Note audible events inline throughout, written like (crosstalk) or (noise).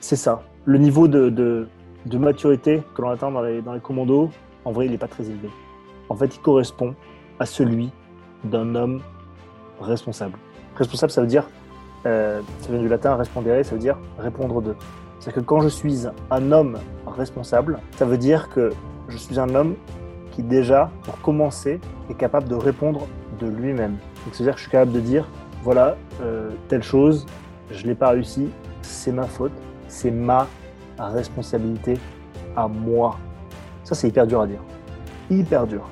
C'est ça. Le niveau de, maturité que l'on atteint dans les, commandos, en vrai, il n'est pas très élevé. En fait, il correspond à celui d'un homme responsable. Responsable, ça veut dire, euh, ça vient du latin respondere, ça veut dire répondre de. C'est-à-dire que quand je suis un homme responsable, ça veut dire que je suis un homme qui déjà, pour commencer, est capable de répondre de lui-même. C'est-à-dire que je suis capable de dire, voilà, euh, telle chose, je ne l'ai pas réussi, c'est ma faute, c'est ma responsabilité à moi. Ça, c'est hyper dur à dire. Hyper dur.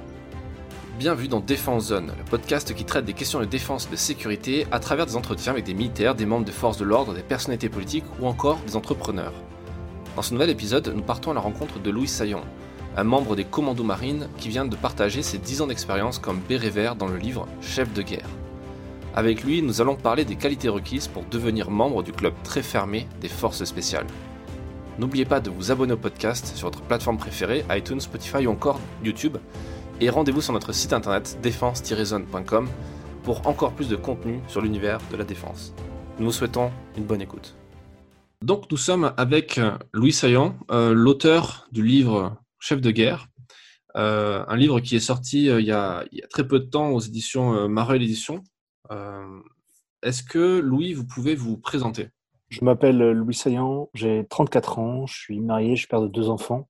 Bienvenue dans Défense Zone, le podcast qui traite des questions de défense et de sécurité à travers des entretiens avec des militaires, des membres de forces de l'ordre, des personnalités politiques ou encore des entrepreneurs. Dans ce nouvel épisode, nous partons à la rencontre de Louis Saillon, un membre des commandos marines qui vient de partager ses 10 ans d'expérience comme béret vert dans le livre Chef de guerre. Avec lui, nous allons parler des qualités requises pour devenir membre du club très fermé des forces spéciales. N'oubliez pas de vous abonner au podcast sur votre plateforme préférée, iTunes, Spotify ou encore YouTube et rendez-vous sur notre site internet défense-zone.com pour encore plus de contenu sur l'univers de la défense. Nous vous souhaitons une bonne écoute. Donc nous sommes avec euh, Louis Saillant, euh, l'auteur du livre Chef de guerre, euh, un livre qui est sorti il y, a, très peu de temps aux éditions Mareuil Éditions. Est-ce que Louis, vous pouvez vous présenter? Je m'appelle Louis Saillant, j'ai 34 ans, je suis marié, je suis père de deux enfants.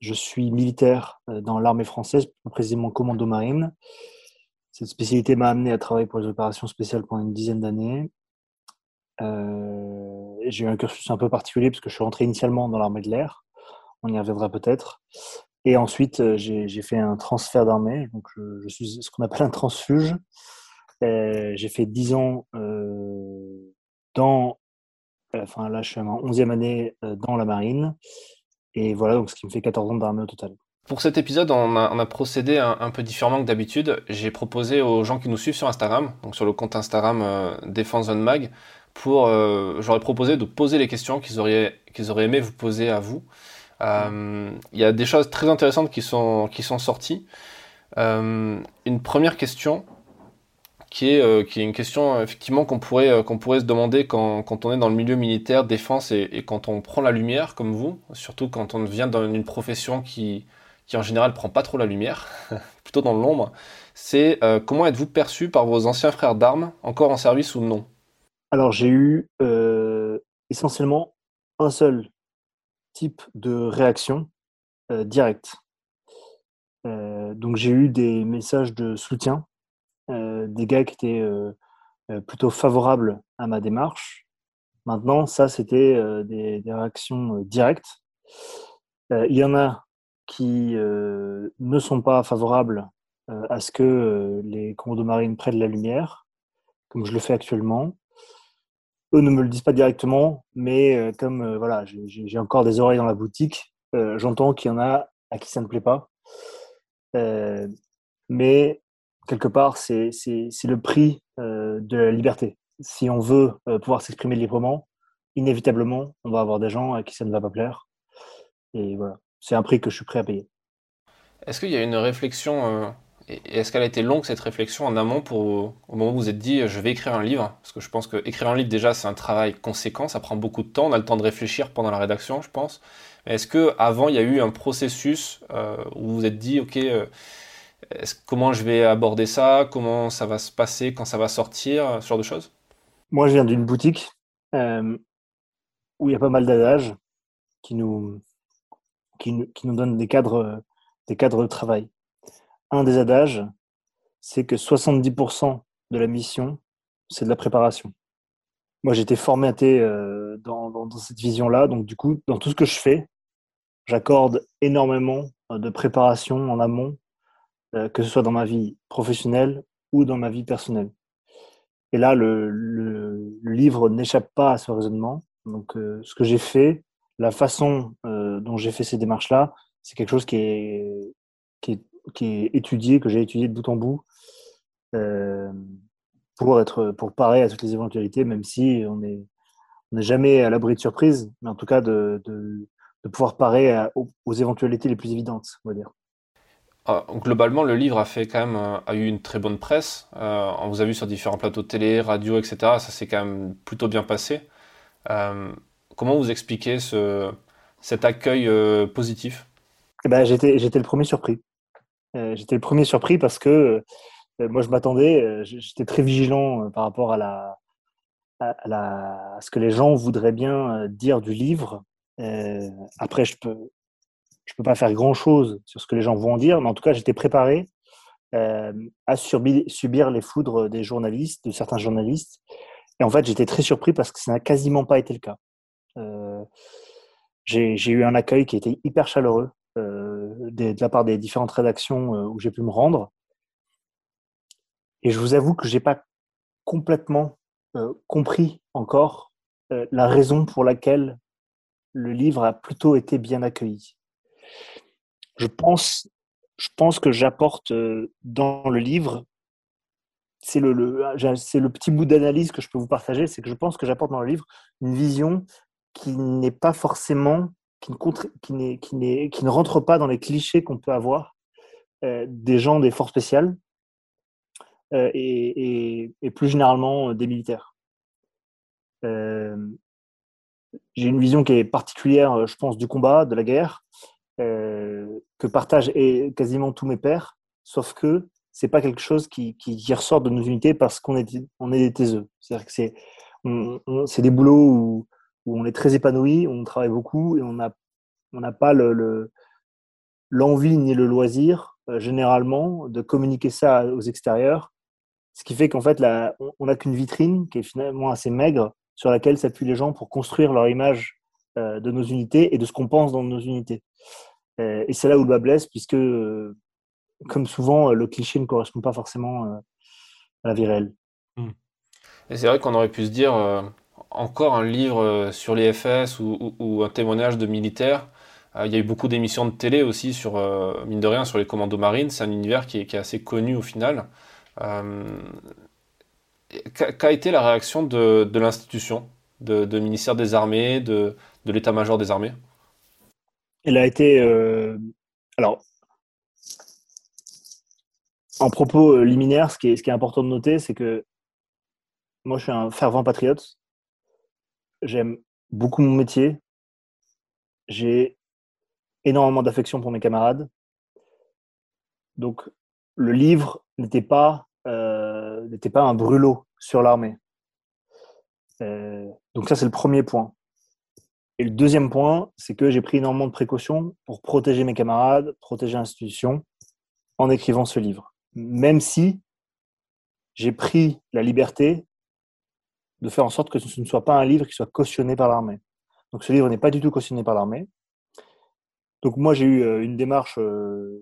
Je suis militaire euh, dans l'armée française, précisément commando marine. Cette spécialité m'a amené à travailler pour les opérations spéciales pendant une dizaine d'années. Euh, j'ai eu un cursus un peu particulier parce que je suis rentré initialement dans l'armée de l'air. On y reviendra peut-être. Et ensuite, euh, j'ai fait un transfert d'armée. Donc, je, suis ce qu'on appelle un transfuge. J'ai fait 10 ans dans, enfin là, je suis en 11e année dans la marine. Et voilà, donc ce qui me fait 14 ans d'armée au total. Pour cet épisode, on a, procédé un, peu différemment que d'habitude. J'ai proposé aux gens qui nous suivent sur Instagram, donc sur le compte Instagram euh, Mag, pour, euh, j'aurais proposé de poser les questions qu'ils auraient, qu'ils auraient aimé vous poser à vous. Euh, il y a des choses très intéressantes qui sont, qui sont sorties. une première question, qui est, euh, qui est une question euh, effectivement qu'on pourrait, euh, qu'on pourrait se demander quand, quand, on est dans le milieu militaire, défense et, et, quand on prend la lumière comme vous, surtout quand on vient dans une profession qui, qui en général prend pas trop la lumière, (laughs) plutôt dans l'ombre, c'est comment êtes-vous perçu par vos anciens frères d'armes, encore en service ou non? Alors j'ai eu essentiellement un seul type de réaction directe. donc j'ai eu des messages de soutien euh, des gars qui étaient euh, euh, plutôt favorables à ma démarche. Maintenant, ça, c'était des, réactions directes. Il y en a qui ne sont pas favorables à ce que les commandos marines prennent la lumière, comme je le fais actuellement. Ne me le disent pas directement, mais comme voilà, j'ai encore des oreilles dans la boutique, j'entends qu'il y en a à qui ça ne plaît pas. mais quelque part, c'est le prix euh, de la liberté. Si on veut euh, pouvoir s'exprimer librement, inévitablement, on va avoir des gens à qui ça ne va pas plaire. Et voilà, c'est un prix que je suis prêt à payer. Est-ce qu'il y a une réflexion, euh, est-ce qu'elle a été longue cette réflexion en amont pour, au moment où vous êtes dit je vais écrire un livre? Parce que je pense que écrire un livre déjà c'est un travail conséquent, ça prend beaucoup de temps, on a le temps de réfléchir pendant la rédaction, je pense. Mais est-ce que avant il y a eu un processus où vous vous êtes dit ok comment je vais aborder ça? Comment ça va se passer? Quand ça va sortir? Ce genre de choses? Moi, je viens d'une boutique euh, où il y a pas mal d'adages qui nous, qui, nous donnent des cadres, des cadres de travail. Un des adages, c'est que 70% de la mission, c'est de la préparation. Moi, été formaté euh, dans, dans, cette vision-là. Donc, du coup, dans tout ce que je fais, j'accorde énormément de préparation en amont euh, que ce soit dans ma vie professionnelle ou dans ma vie personnelle. Et là, le, livre n'échappe pas à ce raisonnement. Donc, euh, ce que j'ai fait, la façon euh, dont j'ai fait ces démarches-là, c'est quelque chose qui est, qui est étudié, que j'ai étudié de bout en bout, pour, être, pour parer à toutes les éventualités, même si on n'est on jamais à l'abri de surprise, mais en tout cas de, de, de pouvoir parer aux, aux éventualités les plus évidentes, on va dire. Ah, globalement, le livre a fait quand même euh, a eu une très bonne presse. Euh, on vous a vu sur différents plateaux de télé, radio, etc. Ça s'est quand même plutôt bien passé. comment vous expliquez ce, cet accueil positif? Eh ben, j'étais, j'étais le premier surpris. J'étais le premier surpris parce que moi, je m'attendais, j'étais très vigilant par rapport à ce que les gens voudraient bien euh, dire du livre. Euh, après, je peux, je peux pas faire grand chose sur ce que les gens vont dire, mais en tout cas, j'étais préparé euh, à subir les foudres des journalistes, de certains journalistes. Et en fait, j'étais très surpris parce que ça n'a quasiment pas été le cas. j'ai eu un accueil qui était hyper chaleureux de la part des différentes rédactions où j'ai pu me rendre. Et je vous avoue que j'ai pas complètement euh, compris encore euh, la raison pour laquelle le livre a plutôt été bien accueilli. Je pense, je pense que j'apporte euh, dans le livre, c'est le, c'est le petit bout d'analyse que je peux vous partager, c'est que je pense que j'apporte dans le livre une vision qui n'est pas forcément, qui ne, ne rentre pas dans les clichés qu'on peut avoir des gens des forces spéciales, euh, et, plus généralement euh, des militaires. Euh, j'ai une vision qui est particulière, je pense, du combat, de la guerre, que partagent quasiment tous mes pères, sauf que c'est pas quelque chose qui, qui, ressort de nos unités parce qu'on est, on est des taiseux. C'est-à-dire que c'est, c'est des boulots où, où, on est très épanoui, on travaille beaucoup et on n'a pas le, l'envie ni le loisir, généralement, de communiquer ça aux extérieurs ce qui fait qu'en fait, on n'a qu'une vitrine qui est finalement assez maigre sur laquelle s'appuient les gens pour construire leur image euh, de nos unités et de ce qu'on pense dans nos unités. Euh, et c'est là où le bas blesse, puisque, euh, comme souvent, le cliché ne correspond pas forcément à la vie réelle. Hmm. Et c'est vrai qu'on aurait pu se dire, encore un livre sur les FS ou, un témoignage de militaires. Il y a eu beaucoup d'émissions de télé aussi sur, mine de rien, sur les commandos marines. C'est un univers qui est, assez connu au final. Euh, qu'a été la réaction de, l'institution, de, ministère des Armées, de, l'état-major des armées? Elle a été. Euh, alors, en propos euh, liminaire, ce qui est important de noter, c'est que moi, je suis un fervent patriote. J'aime beaucoup mon métier. J'ai énormément d'affection pour mes camarades. Donc, le livre n'était pas euh, pas un brûlot sur l'armée. Euh, donc ça, c'est le premier point. Et le deuxième point, c'est que j'ai pris énormément de précautions pour protéger mes camarades, protéger l'institution en écrivant ce livre. Même si j'ai pris la liberté de faire en sorte que ce ne soit pas un livre qui soit cautionné par l'armée. Donc ce livre n'est pas du tout cautionné par l'armée. Donc moi j'ai eu euh, une démarche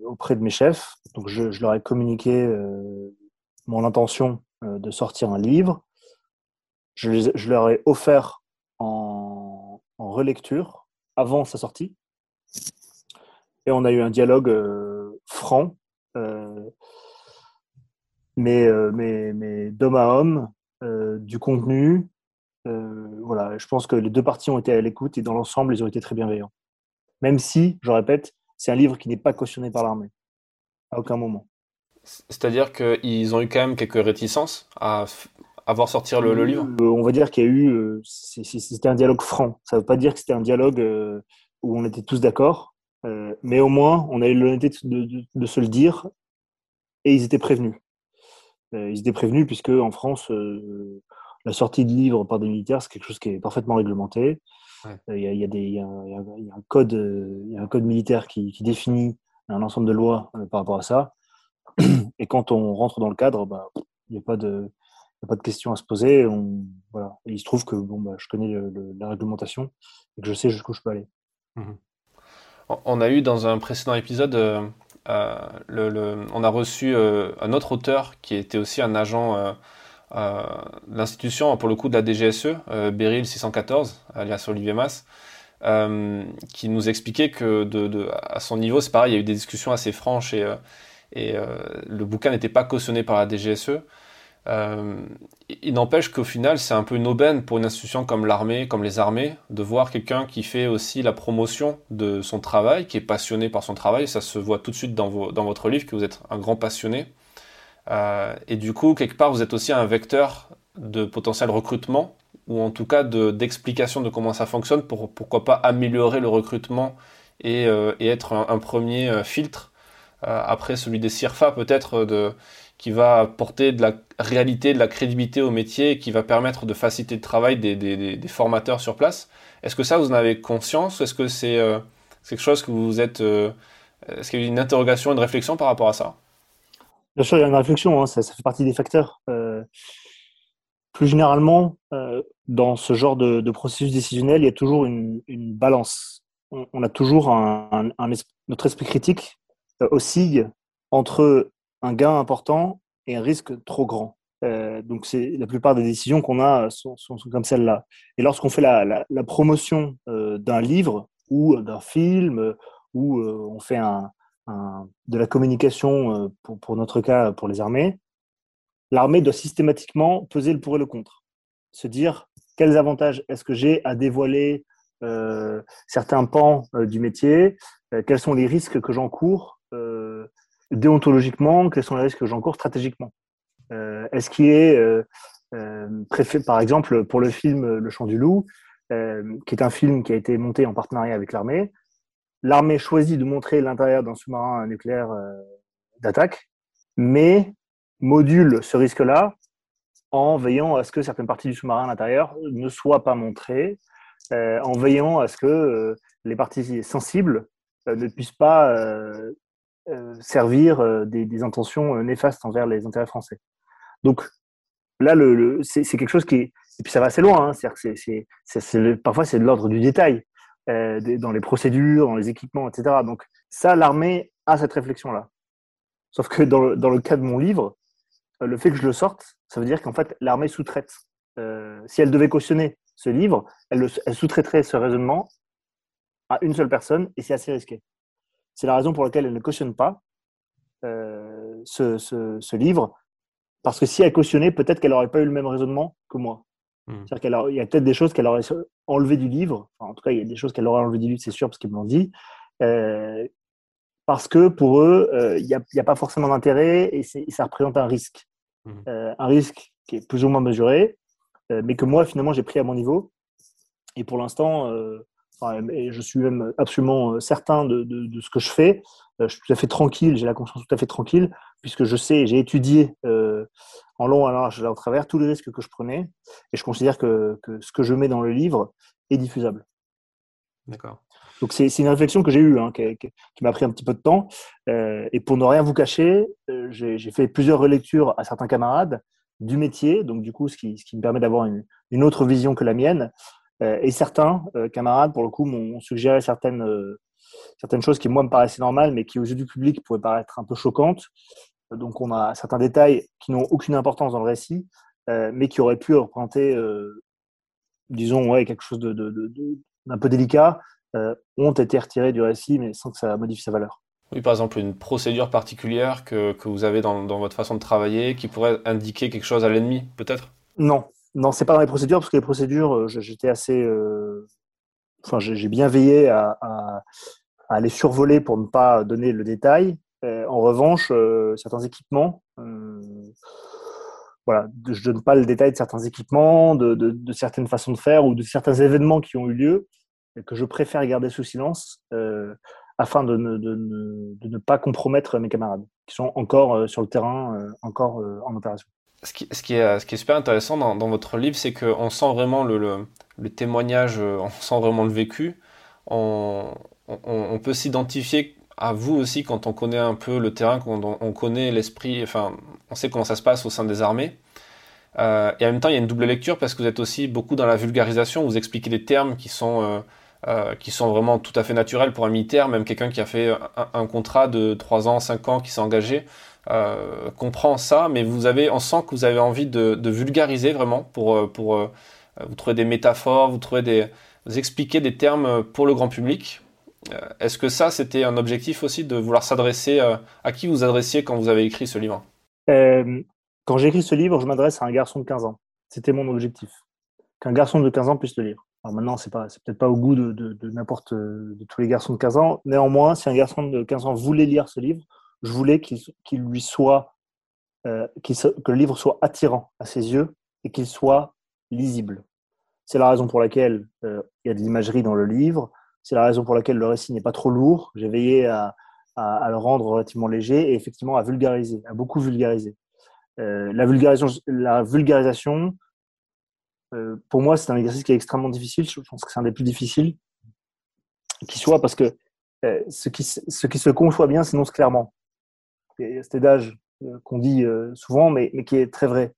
auprès de mes chefs. Donc je, leur ai communiqué mon intention euh, de sortir un livre. Je, leur ai offert en, relecture avant sa sortie. Et on a eu un dialogue euh, franc, euh, mais, mais, mais d'homme à homme, du contenu. voilà, je pense que les deux parties ont été à l'écoute et dans l'ensemble, ils ont été très bienveillants. Même si, je répète, c'est un livre qui n'est pas cautionné par l'armée. À aucun moment. C'est-à-dire qu'ils ont eu quand même quelques réticences à, voir sortir le, livre? euh, On va dire qu'il y a eu. Euh, c'était un dialogue franc. Ça ne veut pas dire que c'était un dialogue euh, où on était tous d'accord, mais au moins, on a eu l'honnêteté de, se le dire et ils étaient prévenus. Ils étaient prévenus puisque en France, la sortie de livres par des militaires, c'est quelque chose qui est parfaitement réglementé. Il y, a, un code, militaire qui, qui définit un ensemble de lois par rapport à ça. (clears throat) Et quand on rentre dans le cadre, bah, il n'y a pas de, pas de questions à se poser. On, voilà. il se trouve que bon, bah, je connais la réglementation et que je sais jusqu'où je peux aller. Mmh on a eu dans un précédent épisode, euh, euh, on a reçu euh, un autre auteur qui était aussi un agent de l'institution, pour le coup de la DGSE, Beryl 614, alias Olivier Mass. qui nous expliquait que à son niveau, c'est pareil, il y a eu des discussions assez franches et, euh, le bouquin n'était pas cautionné par la DGSE. Euh, il n'empêche qu'au final, c'est un peu une aubaine pour une institution comme l'armée, comme les armées, de voir quelqu'un qui fait aussi la promotion de son travail, qui est passionné par son travail. Ça se voit tout de suite dans, votre livre que vous êtes un grand passionné. Euh, et du coup, quelque part, vous êtes aussi un vecteur de potentiel recrutement ou en tout cas d'explication de, comment ça fonctionne pour pourquoi pas améliorer le recrutement et, être un, premier filtre après celui des CIRFA peut-être de qui va porter de la réalité, de la crédibilité au métier qui va permettre de faciliter le travail des, formateurs sur place. Est-ce que ça, vous en avez conscience Est-ce que c'est euh, quelque chose que vous êtes... Euh, est-ce qu'il y a une interrogation, une réflexion par rapport à ça? Bien sûr, il y a une réflexion, hein, ça, fait partie des facteurs. Euh, plus généralement, dans ce genre de, processus décisionnel, il y a toujours une, balance. On, a toujours un, notre esprit critique oscille entre un gain important et un risque trop grand. Euh, donc, c'est la plupart des décisions qu'on a sont, sont, comme celle-là. Et lorsqu'on fait la, promotion euh, d'un livre ou d'un film ou euh, on fait un, de la communication pour, pour, notre cas pour les armées, l'armée doit systématiquement peser le pour et le contre. Se dire quels avantages est-ce que j'ai à dévoiler certains pans du métier, quels sont les risques que j'encours déontologiquement, quels sont les risques que j'encours stratégiquement. Euh, Est-ce qu'il est, euh, euh par exemple, pour le film Le Chant du Loup, qui est un film qui a été monté en partenariat avec l'armée, l'armée choisit de montrer l'intérieur d'un sous-marin nucléaire d'attaque, mais module ce risque-là en veillant à ce que certaines parties du sous-marin à l'intérieur ne soient pas montrées, en veillant à ce que les parties sensibles ne puissent pas servir euh, des, intentions euh, néfastes envers les intérêts français. Donc là, c'est quelque chose qui. Et puis ça va assez loin, hein, parfois c'est de l'ordre du détail, euh, dans les procédures, dans les équipements, etc. Donc ça, l'armée a cette réflexion-là. Sauf que dans le, cas de mon livre, le fait que je le sorte, ça veut dire qu'en fait, l'armée sous-traite. Euh, si elle devait cautionner ce livre, elle sous-traiterait ce raisonnement à une seule personne et c'est assez risqué. C'est la raison pour laquelle elle ne cautionne pas euh, ce, ce, livre, parce que si elle cautionnait, peut-être qu'elle n'aurait pas eu le même raisonnement que moi. Hmm. C'est-à-dire qu'il y a peut-être des choses qu'elle aurait enlevées du livre. en tout cas, il y a des choses qu'elle aurait enlevées du livre, c'est sûr, parce qu'ils me l'ont dit. Euh, parce que pour eux, euh, il n'y a, a, pas forcément d'intérêt et, ça représente un risque. Hmm. un risque qui est plus ou moins mesuré, mais que moi, finalement, j'ai pris à mon niveau. Et pour l'instant, et je suis même absolument euh, certain de, de, ce que je fais. Euh, je suis tout à fait tranquille, j'ai la conscience tout à fait tranquille, puisque je sais, j'ai étudié euh, en long, en large, là au travers, tous les risques que je prenais, et je considère que, que ce que je mets dans le livre est diffusable. D'accord. Donc c'est une réflexion que j'ai eue, hein, qui, qui, m'a pris un petit peu de temps. Euh, et pour ne rien vous cacher, euh, j'ai fait plusieurs relectures à certains camarades du métier, donc du coup, ce qui, ce qui me permet d'avoir une, une, autre vision que la mienne. Euh, et certains euh, camarades, pour le coup, m'ont suggéré certaines, euh, certaines choses qui, moi, me paraissaient normales, mais qui, aux yeux du public, pouvaient paraître un peu choquantes. Donc, on a certains détails qui n'ont aucune importance dans le récit, mais qui auraient pu représenter, disons, ouais, quelque chose d'un de, de, peu délicat, ont été retirés du récit, mais sans que ça modifie sa valeur. Oui, par exemple, une procédure particulière que, que vous avez dans, dans, votre façon de travailler qui pourrait indiquer quelque chose à l'ennemi, peut-être? Non, non, c'est pas dans les procédures, parce que les procédures, euh, j'étais assez. Euh, enfin, j'ai bien veillé à, à, les survoler pour ne pas donner le détail. Euh, en revanche, certains équipements, voilà, je donne pas le détail de certains équipements, de, certaines façons de faire ou de certains événements qui ont eu lieu, que je préfère garder sous silence afin de ne, pas compromettre mes camarades qui sont encore sur le terrain, encore en opération ce qui, est, super intéressant dans, votre livre, c'est qu'on sent vraiment le, témoignage, euh, on sent vraiment le vécu. On, peut s'identifier à vous aussi quand on connaît un peu le terrain, quand on, on connaît l'esprit, enfin, on sait comment ça se passe au sein des armées. Euh, et en même temps, il y a une double lecture parce que vous êtes aussi beaucoup dans la vulgarisation, vous expliquez des termes qui sont, euh, vraiment tout à fait naturels pour un militaire, même quelqu'un qui a fait un, un, contrat de 3 ans, 5 ans, qui s'est engagé. Euh, comprend ça, mais vous avez, on sent que vous avez envie de, vulgariser vraiment pour, euh, pour euh, vous trouver des métaphores, vous trouver des, expliquer des termes pour le grand public. Est-ce que ça, c'était un objectif aussi de vouloir s'adresser à qui vous adressiez quand vous avez écrit ce livre? Euh, Quand j'ai écrit ce livre, je m'adresse à un garçon de 15 ans. C'était mon objectif. Qu'un garçon de 15 ans puisse le lire. Alors maintenant, c'est pas, peut-être pas au goût de, de, de n'importe de tous les garçons de 15 ans. Néanmoins, si un garçon de 15 ans voulait lire ce livre, je voulais qu'il lui soit, euh, que le livre soit attirant à ses yeux et qu'il soit lisible. C'est la raison pour laquelle il y a de l'imagerie dans le livre. C'est la raison pour laquelle le récit n'est pas trop lourd. J'ai veillé à, le rendre relativement léger et effectivement à vulgariser, à beaucoup vulgariser. la, vulgarisation, la vulgarisation, pour moi, c'est un exercice qui est extrêmement difficile. Je pense que c'est un des plus difficiles qui soit parce que ce, qui, ce qui se conçoit bien s'énonce clairement. Cet adage qu'on dit souvent, mais, qui est très vrai,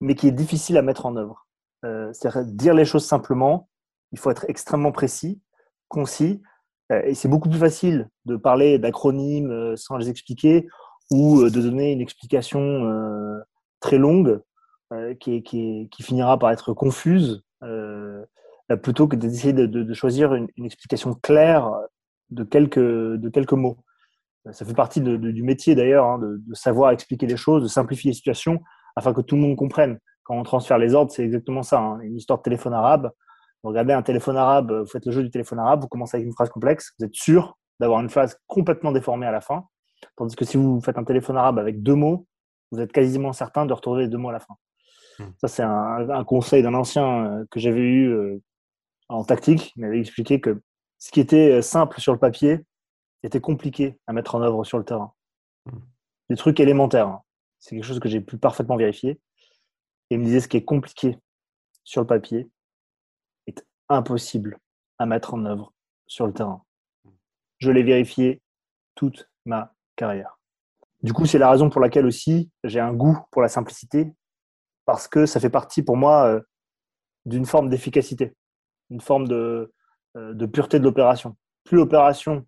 mais qui est difficile à mettre en œuvre. C'est-à-dire dire les choses simplement, il faut être extrêmement précis, concis, et c'est beaucoup plus facile de parler d'acronymes sans les expliquer ou de donner une explication très longue qui, finira par être confuse plutôt que d'essayer de, choisir une, explication claire de quelques mots. Ça fait partie du métier d'ailleurs, hein, de, savoir expliquer les choses, de simplifier les situations afin que tout le monde comprenne. Quand on transfère les ordres, c'est exactement ça. Hein. Une histoire de téléphone arabe. Vous regardez un téléphone arabe, vous faites le jeu du téléphone arabe, vous commencez avec une phrase complexe, vous êtes sûr d'avoir une phrase complètement déformée à la fin. Tandis que si vous faites un téléphone arabe avec deux mots, vous êtes quasiment certain de retrouver les deux mots à la fin. Hmm. Ça, c'est un, un, conseil d'un ancien euh, que j'avais eu euh, en tactique. Il m'avait expliqué que ce qui était euh, simple sur le papier était compliqué à mettre en œuvre sur le terrain. Hmm. Des trucs élémentaires. Hein. C'est quelque chose que j'ai pu parfaitement vérifier. Et il me disait ce qui est compliqué sur le papier est impossible à mettre en œuvre sur le terrain. Je l'ai vérifié toute ma carrière. Du coup, c'est la raison pour laquelle aussi j'ai un goût pour la simplicité, parce que ça fait partie pour moi euh, d'une forme d'efficacité, une forme de, euh, de pureté de l'opération. Plus l'opération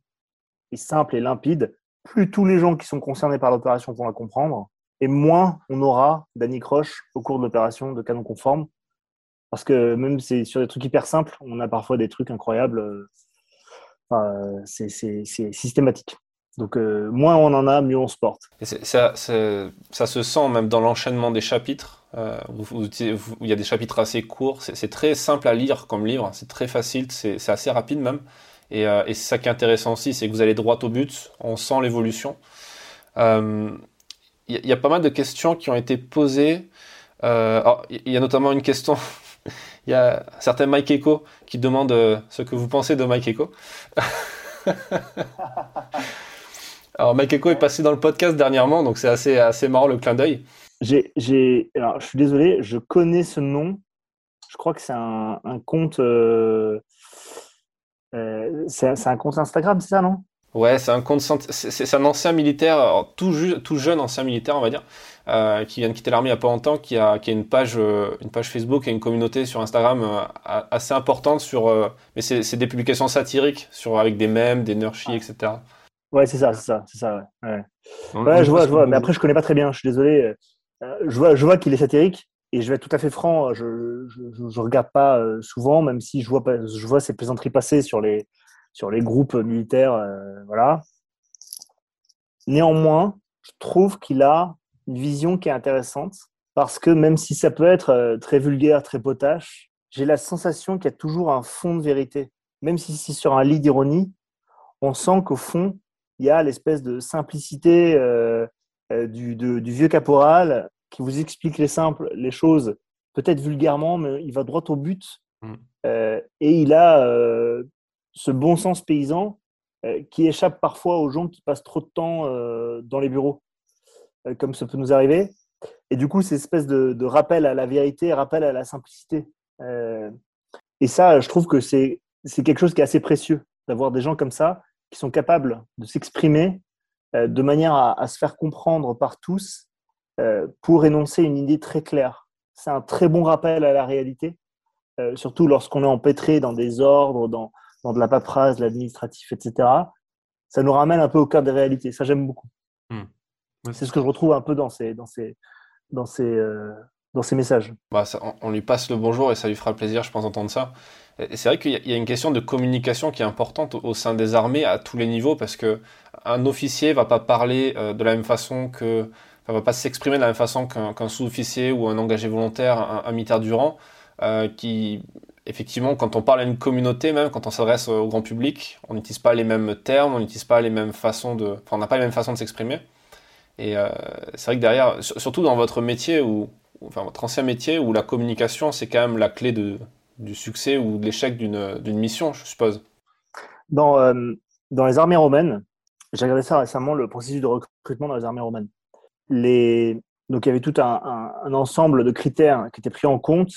simple et limpide, plus tous les gens qui sont concernés par l'opération vont la comprendre, et moins on aura d'anicroche au cours de l'opération de canon conforme. Parce que même sur des trucs hyper simples, on a parfois des trucs incroyables. Euh, c'est systématique. Donc euh, moins on en a, mieux on se porte. ça, ça, se sent même dans l'enchaînement des chapitres. Euh, il y a des chapitres assez courts. C'est très simple à lire comme livre. C'est très facile. C'est assez rapide même. Et, euh, et c'est ça qui est intéressant aussi, c'est que vous allez droit au but. On sent l'évolution. Euh, il y, y, a pas mal de questions qui ont été posées. il y a notamment une question. Il (laughs) y a certains Mike Echo qui demandent ce que vous pensez de Mike Echo. (laughs) Alors, Mike Echo est passé dans le podcast dernièrement, donc c'est assez, assez marrant le clin d'œil. Je suis désolé, je connais ce nom. Je crois que c'est un, un, compte. Euh, euh, c'est, un compte Instagram, c'est ça, non? Ouais, c'est un compte. C'est, un ancien militaire, tout, tout, jeune ancien militaire, on va dire, euh, qui vient de quitter l'armée il n'y a pas longtemps, qui a, qui a une, page, une page Facebook et une communauté sur Instagram assez importante sur. mais c'est, des publications satiriques sur, avec des mèmes, des nurchis, etc. Ouais, c'est ça, c'est ça, c'est ça. Ouais, ouais. je vois, je vois. Mais après, je connais pas très bien. Je suis désolé. Euh, je vois, je vois qu'il est satirique. Et je vais être tout à fait franc, je je, regarde pas euh, souvent, même si je vois, je vois ces plaisanteries passer sur les, sur les groupes militaires. Euh, voilà. Néanmoins, je trouve qu'il a une vision qui est intéressante parce que même si ça peut être très vulgaire, très potache, j'ai la sensation qu'il y a toujours un fond de vérité. Même si c'est sur un lit d'ironie, on sent qu'au fond, il y a l'espèce de simplicité euh, euh, du, vieux caporal qui vous explique les simples, les choses, peut-être vulgairement, mais il va droit au but. Mm. Euh, et il a ce bon sens paysan qui échappe parfois aux gens qui passent trop de temps dans les bureaux, comme ça peut nous arriver. Et du coup, c'est espèce de, de, rappel à la vérité, rappel à la simplicité. et ça, je trouve que c'est quelque chose qui est assez précieux d'avoir des gens comme ça qui sont capables de s'exprimer euh, de manière à, se faire comprendre par tous euh, pour énoncer une idée très claire. C'est un très bon rappel à la réalité, euh, surtout lorsqu'on est empêtré dans des ordres, dans, dans de la paperasse, de l'administratif, etc. Ça nous ramène un peu au cœur des réalités. Ça, j'aime beaucoup. Hmm. C'est ce que je retrouve un peu dans ces, dans ces, dans ces, dans ces messages. Bah, on, lui passe le bonjour et ça lui fera plaisir, je pense, d'entendre ça. C'est vrai qu'il y, a une question de communication qui est importante au, sein des armées à tous les niveaux parce que un officier va pas parler euh, de la même façon que, enfin, va pas s'exprimer de la même façon qu'un sous-officier ou un engagé volontaire, un, militaire du rang, euh, qui effectivement, quand on parle à une communauté, même quand on s'adresse au grand public, on n'utilise pas les mêmes termes, on n'utilise pas les mêmes façons de, enfin, on n'a pas les mêmes façons de s'exprimer. Et euh, c'est vrai que derrière, surtout dans votre métier ou enfin votre ancien métier où la communication c'est quand même la clé de du succès ou de l'échec d'une mission, je suppose. Dans, dans les armées romaines, j'ai regardé ça récemment, le processus de recrutement dans les armées romaines. Les... Donc il y avait tout un, un, ensemble de critères qui étaient pris en compte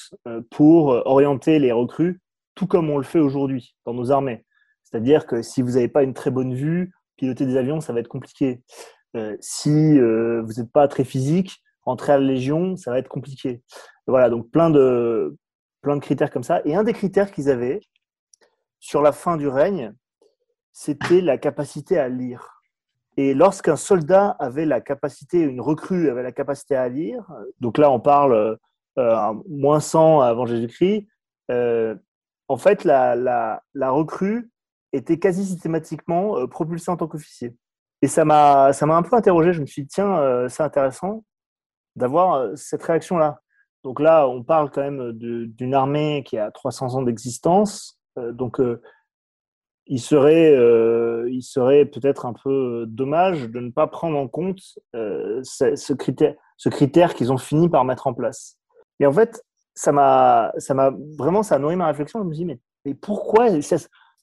pour orienter les recrues, tout comme on le fait aujourd'hui dans nos armées. C'est-à-dire que si vous n'avez pas une très bonne vue, piloter des avions, ça va être compliqué. Euh, si euh, vous n'êtes pas très physique, rentrer à la Légion, ça va être compliqué. Voilà, donc plein de, plein de critères comme ça. Et un des critères qu'ils avaient sur la fin du règne, c'était la capacité à lire. Et lorsqu'un soldat avait la capacité, une recrue avait la capacité à lire, donc là on parle euh, moins 100 avant Jésus-Christ, euh, en fait la, recrue était quasi systématiquement euh, propulsée en tant qu'officier. Et ça m'a, un peu interrogé. Je me suis dit, tiens, euh, c'est intéressant d'avoir euh, cette réaction-là. Donc là, on parle quand même d'une armée qui a 300 ans d'existence. donc, il serait, il serait peut-être un peu dommage de ne pas prendre en compte ce, ce, critère, ce critère qu'ils ont fini par mettre en place. Et en fait, ça m'a, ça m'a vraiment, ça a nourri ma réflexion. Je me suis dit, mais, pourquoi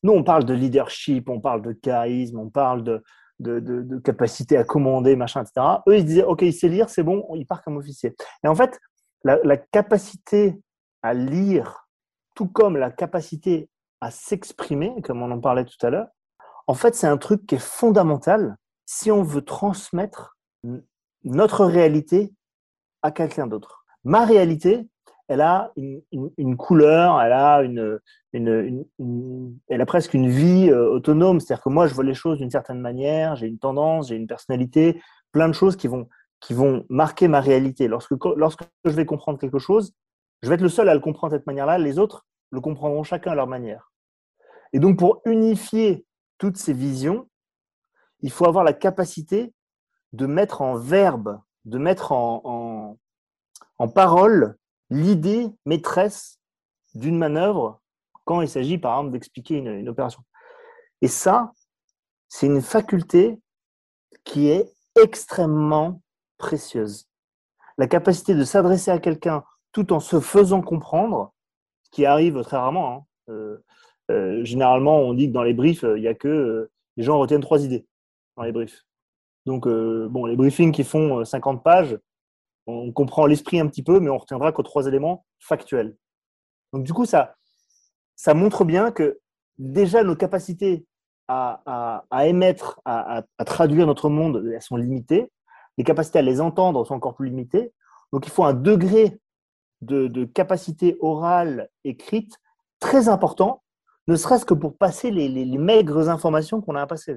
nous, on parle de leadership, on parle de charisme, on parle de, de, capacité à commander, machin, etc. Eux, ils se disaient, OK, il sait lire, c'est bon, il part comme officier. Et en fait, la, capacité à lire, tout comme la capacité à s'exprimer, comme on en parlait tout à l'heure, en fait, c'est un truc qui est fondamental si on veut transmettre notre réalité à quelqu'un d'autre. Ma réalité, elle a une, couleur, elle a, une, elle a presque une vie euh, autonome. C'est-à-dire que moi, je vois les choses d'une certaine manière, j'ai une tendance, j'ai une personnalité, plein de choses qui vont, qui vont marquer ma réalité. Lorsque, lorsque je vais comprendre quelque chose, je vais être le seul à le comprendre de cette manière-là. Les autres le comprendront chacun à leur manière. Et donc, pour unifier toutes ces visions, il faut avoir la capacité de mettre en verbe, de mettre en, en, parole l'idée maîtresse d'une manœuvre quand il s'agit, par exemple, d'expliquer une, opération. Et ça, c'est une faculté qui est extrêmement précieuse. La capacité de s'adresser à quelqu'un tout en se faisant comprendre, qui arrive très rarement. Hein. Euh, euh, généralement, on dit que dans les briefs, il n'y a que euh, les gens retiennent trois idées dans les briefs. Donc, bon, les briefings qui font 50 pages, on comprend l'esprit un petit peu, mais on retiendra qu'aux trois éléments factuels. Donc du coup, ça, ça montre bien que déjà nos capacités à, émettre, à, traduire notre monde, elles sont limitées. Les capacités à les entendre sont encore plus limitées. Donc il faut un degré de, capacité orale écrite très important, ne serait-ce que pour passer les, maigres informations qu'on a à passer.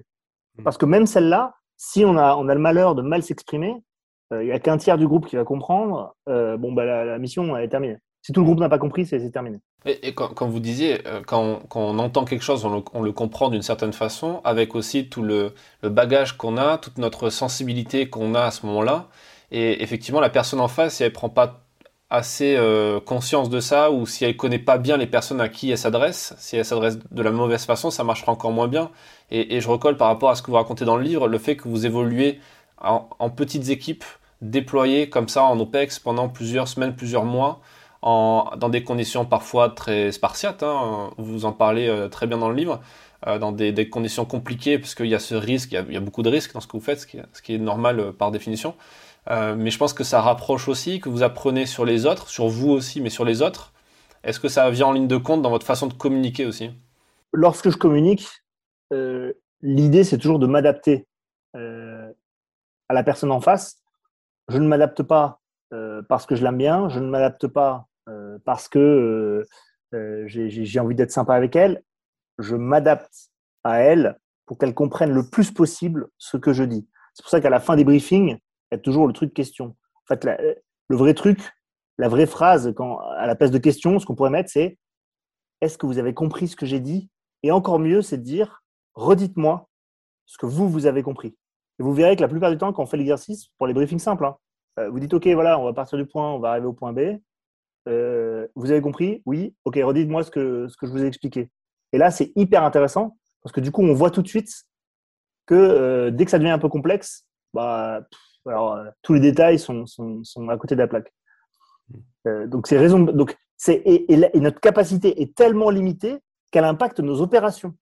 Mmh. Parce que même celle-là, si on a, on a le malheur de mal s'exprimer, il euh, n'y a qu'un tiers du groupe qui va comprendre, euh, bon, bah, la, mission est terminée. Si tout le groupe n'a pas compris, c'est terminé. Et, quand, vous disiez, euh, quand, on, entend quelque chose, on le, comprend d'une certaine façon, avec aussi tout le, bagage qu'on a, toute notre sensibilité qu'on a à ce moment-là. Et effectivement, la personne en face, si elle prend pas assez conscience de ça, ou si elle connaît pas bien les personnes à qui elle s'adresse, si elle s'adresse de la mauvaise façon, ça marchera encore moins bien. Et, et, je recolle par rapport à ce que vous racontez dans le livre, le fait que vous évoluez en, petites équipes déployées comme ça en OPEX pendant plusieurs semaines, plusieurs mois, en, dans des conditions parfois très spartiates. Hein, vous en parlez euh, très bien dans le livre. Euh, dans des, conditions compliquées, parce qu'il y a ce risque, il y a, beaucoup de risques dans ce que vous faites, ce qui, ce qui est normal euh, par définition. Mais je pense que ça rapproche aussi, que vous apprenez sur les autres, sur vous aussi, mais sur les autres. Est-ce que ça vient en ligne de compte dans votre façon de communiquer aussi? Lorsque je communique, l'idée c'est toujours de m'adapter à la personne en face. Je ne m'adapte pas euh, parce que je l'aime bien, je ne m'adapte pas euh, parce que euh, j'ai envie d'être sympa avec elle. Je m'adapte à elle pour qu'elle comprenne le plus possible ce que je dis. C'est pour ça qu'à la fin des briefings, il y a toujours le truc question. En fait, le vrai truc, la vraie phrase quand, à la place de question, ce qu'on pourrait mettre, c'est Est-ce que vous avez compris ce que j'ai dit? Et encore mieux, c'est de dire Redites-moi ce que vous, vous avez compris. Et vous verrez que la plupart du temps, quand on fait l'exercice, pour les briefings simples, hein, euh, vous dites OK, voilà, on va partir du point, on va arriver au point B. Euh, vous avez compris? Oui. OK, redites-moi ce que, ce que je vous ai expliqué. Et là, c'est hyper intéressant parce que du coup, on voit tout de suite que euh, dès que ça devient un peu complexe, bah, alors, tous les détails sont, sont, sont, à côté de la plaque. donc, c'est raison, donc et, et, notre capacité est tellement limitée qu'elle impacte nos opérations.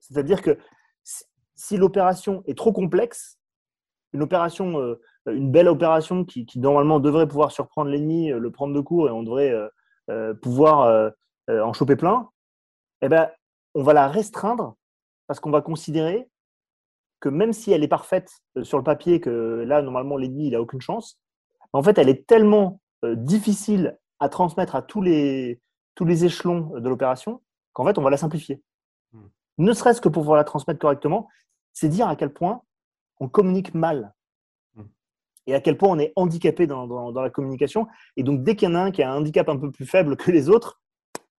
C'est-à-dire que si l'opération est trop complexe, une opération, euh, une belle opération qui, normalement devrait pouvoir surprendre l'ennemi, euh, le prendre de court et on devrait euh, pouvoir en choper plein, eh ben, on va la restreindre parce qu'on va considérer que même si elle est parfaite sur le papier, que là, normalement, l'ennemi, il n'a aucune chance, en fait, elle est tellement difficile à transmettre à tous les, tous les échelons de l'opération qu'en fait, on va la simplifier. Hmm. Ne serait-ce que pour pouvoir la transmettre correctement, c'est dire à quel point on communique mal hmm. et à quel point on est handicapé dans, dans, la communication. Et donc, dès qu'il y en a un qui a un handicap un peu plus faible que les autres,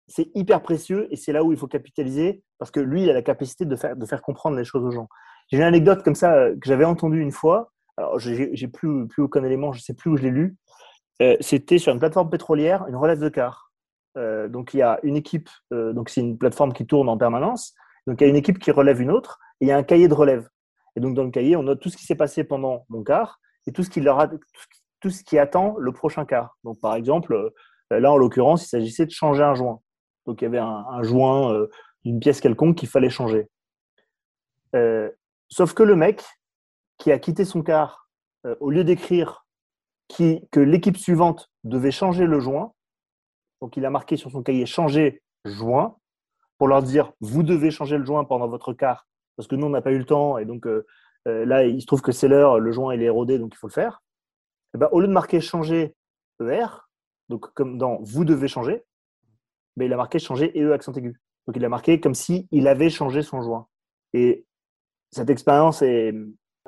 c'est hyper précieux et c'est là où il faut capitaliser parce que lui, il a la capacité de faire, de faire comprendre les choses aux gens. J'ai une anecdote comme ça euh, que j'avais entendue une fois. Alors, j'ai plus, plus aucun élément, je sais plus où je l'ai lu. Euh, c'était sur une plateforme pétrolière, une relève de car. Euh, donc, il y a une équipe, donc c'est une plateforme qui tourne en permanence. Donc, il y a une équipe qui relève une autre et il y a un cahier de relève. Et donc, dans le cahier, on note tout ce qui s'est passé pendant mon quart et tout ce qui, leur a, tout ce qui attend le prochain quart. Donc, par exemple, là, en l'occurrence, il s'agissait de changer un joint. Donc, il y avait un, joint d'une pièce quelconque qu'il fallait changer. Sauf que le mec qui a quitté son car, au lieu d'écrire que l'équipe suivante devait changer le joint. Donc, il a marqué sur son cahier changer joint pour leur dire vous devez changer le joint pendant votre quart parce que nous, on n'a pas eu le temps et donc euh, euh, là, il se trouve que c'est l'heure, le joint il est érodé donc il faut le faire. Eh ben, au lieu de marquer changer ER, donc comme dans vous devez changer, mais ben, il a marqué changer EE accent aigu. Donc il a marqué comme si avait changé son joint. Et cette expérience est,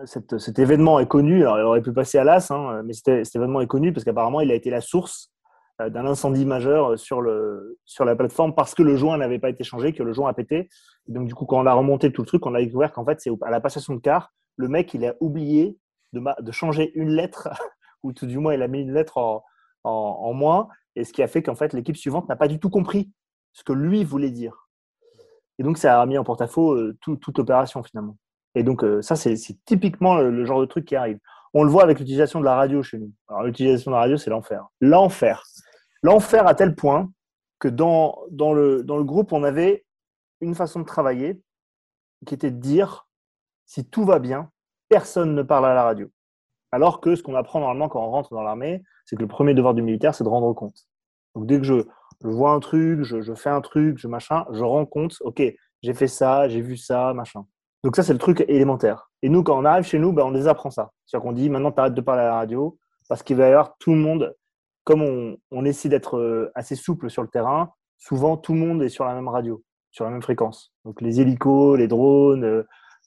cet événement est connu, alors il aurait pu passer à l'as, hein, mais cet événement est connu parce qu'apparemment il a été la source euh, d'un incendie majeur sur, le, sur la plateforme parce que le joint n'avait pas été changé, que le joint a pété. donc du coup, quand on a remonté tout le truc, on a découvert qu'en fait, c'est à la passation de car, le mec, il a oublié de, changer une lettre, (laughs) ou tout du moins, il a mis une lettre en, en, moins, et ce qui a fait qu'en fait, l'équipe suivante n'a pas du tout compris ce que lui voulait dire. Et donc, ça a mis en porte-à-faux euh, toute l'opération finalement. Et donc, euh, ça, c'est typiquement le, genre de truc qui arrive. On le voit avec l'utilisation de la radio chez nous. Alors, l'utilisation de la radio, c'est l'enfer. L'enfer. L'enfer à tel point que dans, dans, le, dans le groupe, on avait une façon de travailler qui était de dire si tout va bien, personne ne parle à la radio. Alors que ce qu'on apprend normalement quand on rentre dans l'armée, c'est que le premier devoir du militaire, c'est de rendre compte. Donc, dès que je, vois un truc, je, je, fais un truc, je machin, je rends compte, ok, j'ai fait ça, j'ai vu ça, machin. Donc ça, c'est le truc élémentaire. Et nous, quand on arrive chez nous, ben, on les apprend ça. C'est-à-dire qu'on dit, maintenant, tu arrêtes de parler à la radio, parce qu'il va y avoir tout le monde, comme on, on essaie d'être euh, assez souple sur le terrain, souvent, tout le monde est sur la même radio, sur la même fréquence. Donc les hélicos, les drones, euh,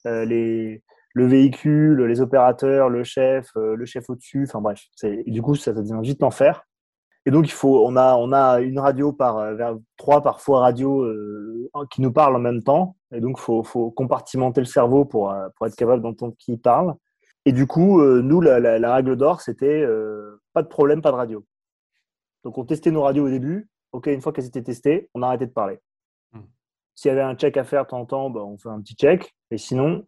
euh, les, le véhicule, les opérateurs, le chef, le chef au-dessus, enfin bref. Du coup, ça devient vite l'enfer. Et donc, il faut, on, a, on a une radio par, vers trois parfois radio euh, qui nous parlent en même temps. Et donc, il faut, faut, compartimenter le cerveau pour, euh, pour être capable d'entendre qui parle. Et du coup, nous, la, la, règle d'or, c'était pas de problème, pas de radio. Donc, on testait nos radios au début. OK, une fois qu'elles étaient testées, on arrêtait de parler. Hmm. S'il y avait un check à faire de temps en temps, bah, on fait un petit check. Et sinon,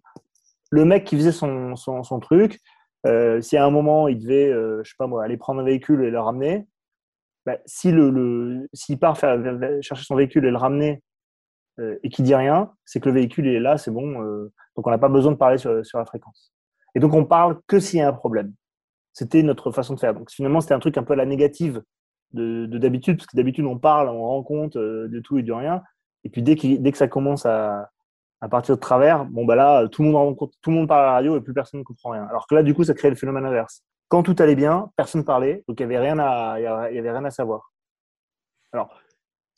le mec qui faisait son, son, son truc, euh, si à un moment il devait, je sais pas moi, aller prendre un véhicule et le ramener, bah, si le, s'il part faire, chercher son véhicule et le ramener euh, et qu'il dit rien, c'est que le véhicule est là, c'est bon. Euh, donc on n'a pas besoin de parler sur, la fréquence. Et donc on parle que s'il y a un problème. C'était notre façon de faire. Donc finalement c'était un truc un peu à la négative de, d'habitude, parce que d'habitude on parle, on rend compte euh, de tout et de rien. Et puis dès, dès que ça commence à, à partir de travers, bon bah là tout le monde tout le monde parle à la radio et plus personne ne comprend rien. Alors que là du coup ça crée le phénomène inverse. Quand tout allait bien, personne ne parlait, donc il n'y avait, rien à, y avait rien à savoir. Alors,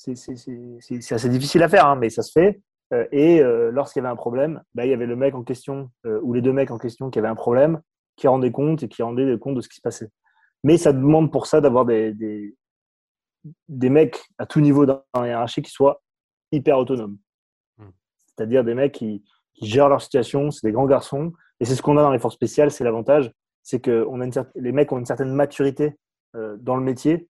c'est assez difficile à faire, hein, mais ça se fait. Euh, et euh, lorsqu'il y avait un problème, bah, il y avait le mec en question, euh, ou les deux mecs en question qui avaient un problème, qui rendaient compte et qui rendaient compte de ce qui se passait. Mais ça demande pour ça d'avoir des, des, des, mecs à tout niveau dans la hiérarchie qui soient hyper autonomes. Hmm. C'est-à-dire des mecs qui, qui, gèrent leur situation, c'est des grands garçons. Et c'est ce qu'on a dans les forces spéciales, c'est l'avantage c'est que on a les mecs ont une certaine maturité euh, dans le métier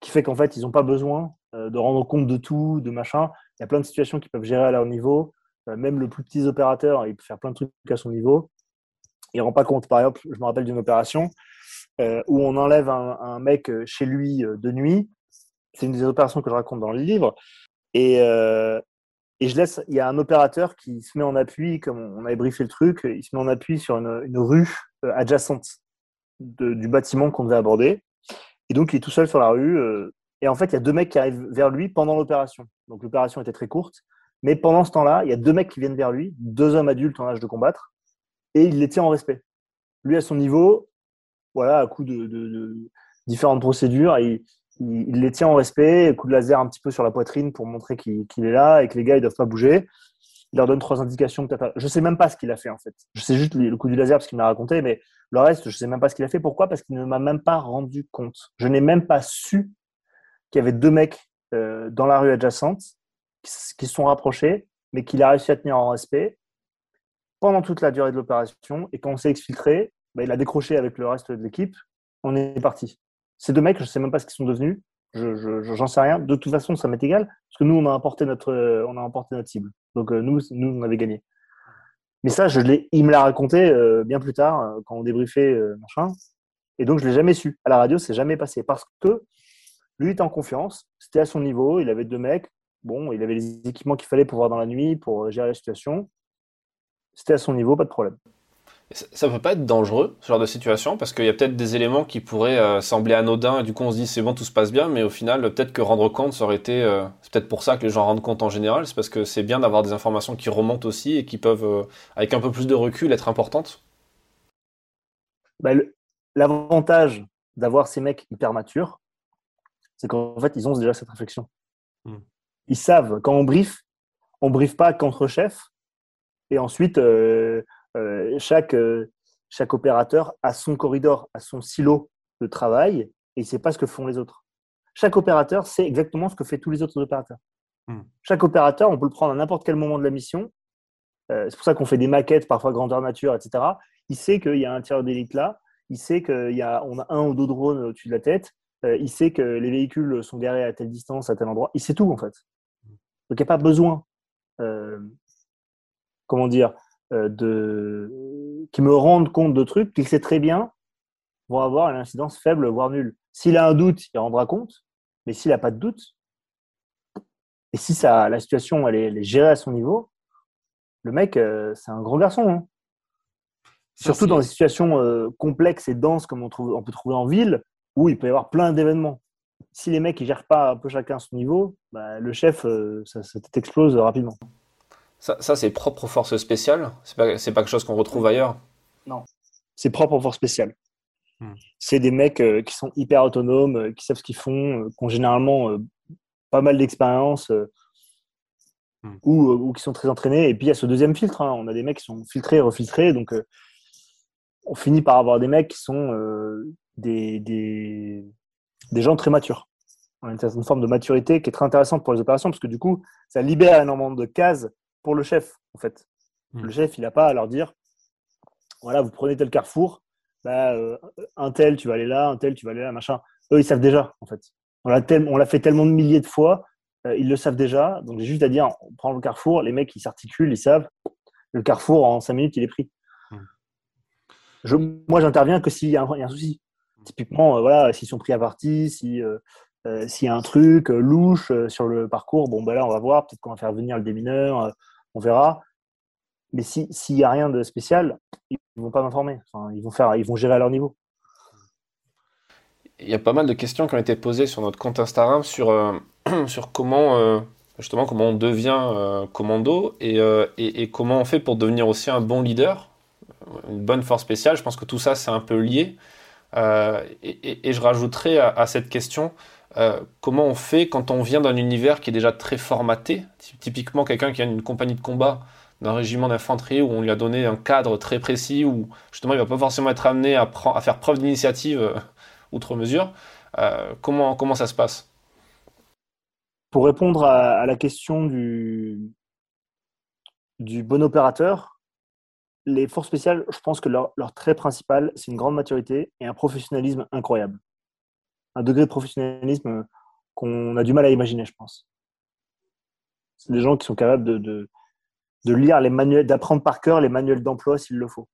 qui fait qu'en fait, ils n'ont pas besoin de rendre compte de tout, de machin. Il y a plein de situations qu'ils peuvent gérer à leur niveau. Euh, même le plus petit opérateur, il peut faire plein de trucs à son niveau. Il ne rend pas compte. Par exemple, je me rappelle d'une opération où on enlève un, mec chez lui de nuit. c'est une des opérations que je raconte dans le livre. Et, euh, et je laisse, il y a un opérateur qui se met en appui, comme on avait briefé le truc, il se met en appui sur une, rue euh, adjacente du bâtiment qu'on devait aborder. Et donc, il est tout seul sur la rue. Euh, et en fait, il y a deux mecs qui arrivent vers lui pendant l'opération. Donc, l'opération était très courte. Mais pendant ce temps-là, il y a deux mecs qui viennent vers lui, deux hommes adultes en âge de combattre, et il les tient en respect. Lui, à son niveau, voilà, à coup de, différentes procédures, il, les tient en respect, coup de laser un petit peu sur la poitrine pour montrer qu'il est là et que les gars, ils doivent pas bouger. Il leur donne trois indications. Peut-être. Je sais même pas ce qu'il a fait, en fait. Je sais juste le coup du laser parce qu'il m'a raconté, mais le reste, je sais même pas ce qu'il a fait. Pourquoi? Parce qu'il ne m'a même pas rendu compte. Je n'ai même pas su qu'il y avait deux mecs euh, dans la rue adjacente qui se sont rapprochés, mais qu'il a réussi à tenir en respect pendant toute la durée de l'opération. Et quand on s'est exfiltré, bah, il a décroché avec le reste de l'équipe. On est parti. Ces deux mecs, je ne sais même pas ce qu'ils sont devenus. Je, j'en sais rien. De toute façon, ça m'est égal, parce que nous, on a emporté notre, on a emporté notre cible. Donc, euh, nous, nous, on avait gagné. Mais ça, je il me l'a raconté euh, bien plus tard, euh, quand on débriefait, machin. Et donc, je l'ai jamais su. À la radio, c'est jamais passé. Parce que lui était en confiance, c'était à son niveau, il avait deux mecs, Bon, il avait les équipements qu'il fallait pour voir dans la nuit, pour gérer la situation. C'était à son niveau, pas de problème. Ça ne peut pas être dangereux, ce genre de situation, parce qu'il y a peut-être des éléments qui pourraient euh, sembler anodins, et du coup on se dit c'est bon, tout se passe bien, mais au final, peut-être que rendre compte, ça aurait été... Euh, c'est peut-être pour ça que les gens rendent compte en général, c'est parce que c'est bien d'avoir des informations qui remontent aussi et qui peuvent, euh, avec un peu plus de recul, être importantes. Bah, l'avantage d'avoir ces mecs hyper matures, c'est qu'en fait, ils ont déjà cette réflexion. Hmm ils savent, quand on brief, on brief pas qu'entre chefs. Et ensuite, euh, euh, chaque, euh, chaque opérateur a son corridor, a son silo de travail et il ne sait pas ce que font les autres. Chaque opérateur sait exactement ce que fait tous les autres opérateurs. Hmm. Chaque opérateur, on peut le prendre à n'importe quel moment de la mission. c'est pour ça qu'on fait des maquettes, parfois grandeur nature, etc. Il sait qu'il y a un tireur d'élite là. Il sait qu'on a un ou deux drones au-dessus de la tête. Il sait que les véhicules sont garés à telle distance, à tel endroit. Il sait tout, en fait. Donc, il n'y a pas besoin, euh, comment dire, euh, de, qui me rendent compte de trucs qu'il sait très bien vont avoir une incidence faible, voire nulle. S'il a un doute, il rendra compte, mais s'il n'a pas de doute, et si ça, la situation elle est, gérée à son niveau, le mec, euh, c'est un grand garçon. Hein. Surtout dans des situations complexes et denses comme on, trouve, on peut trouver en ville, où il peut y avoir plein d'événements si les mecs ne gèrent pas un peu chacun à son niveau, bah, le chef, euh, ça, t'explose rapidement. Ça, c'est propre aux forces spéciales? C'est pas, pas quelque chose qu'on retrouve ailleurs? Non, c'est propre aux forces spéciales. Hmm. C'est des mecs euh, qui sont hyper autonomes, euh, qui savent ce qu'ils font, qui ont généralement pas mal d'expérience hmm. ou, qui sont très entraînés. Et puis il y a ce deuxième filtre. Hein. On a des mecs qui sont filtrés, refiltrés. Donc on finit par avoir des mecs qui sont des, des gens très matures. On a une certaine forme de maturité qui est très intéressante pour les opérations parce que du coup, ça libère énormément de cases pour le chef, en fait. Hmm. Le chef, il n'a pas à leur dire voilà, vous prenez tel carrefour, bah, euh, un tel, tu vas aller là, un tel, tu vas aller là, machin. Eux, ils savent déjà, en fait. On l'a fait tellement de milliers de fois, euh, ils le savent déjà. Donc, j'ai juste à dire on prend le carrefour, les mecs, ils s'articulent, ils savent. Le carrefour, en cinq minutes, il est pris. Hmm. Je, moi, j'interviens que s'il y, y, a un souci. Typiquement, euh, voilà, s'ils sont pris à partie, si, euh, euh, s'il y a un truc louche sur le parcours, bon, ben là, on va voir. Peut-être qu'on va faire venir le démineur, on verra. Mais s'il n'y a rien de spécial, ils ne vont pas m'informer. Enfin, ils, vont faire, ils vont gérer à leur niveau. Il y a pas mal de questions qui ont été posées sur notre compte Instagram sur, (clears throat) sur comment, justement, comment on devient commando et, et, et, comment on fait pour devenir aussi un bon leader, une bonne force spéciale. Je pense que tout ça, c'est un peu lié. Euh, et, je rajouterais à, cette question, euh, comment on fait quand on vient d'un univers qui est déjà très formaté? Typiquement, quelqu'un qui a une compagnie de combat d'un régiment d'infanterie où on lui a donné un cadre très précis, où justement il ne va pas forcément être amené à, faire preuve d'initiative euh, outre mesure. comment, ça se passe? Pour répondre à, la question du bon opérateur, les forces spéciales, je pense que leur, trait principal, c'est une grande maturité et un professionnalisme incroyable. Un degré de professionnalisme qu'on a du mal à imaginer, je pense. C'est des gens qui sont capables de, lire les manuels, d'apprendre par cœur les manuels d'emploi s'il le faut.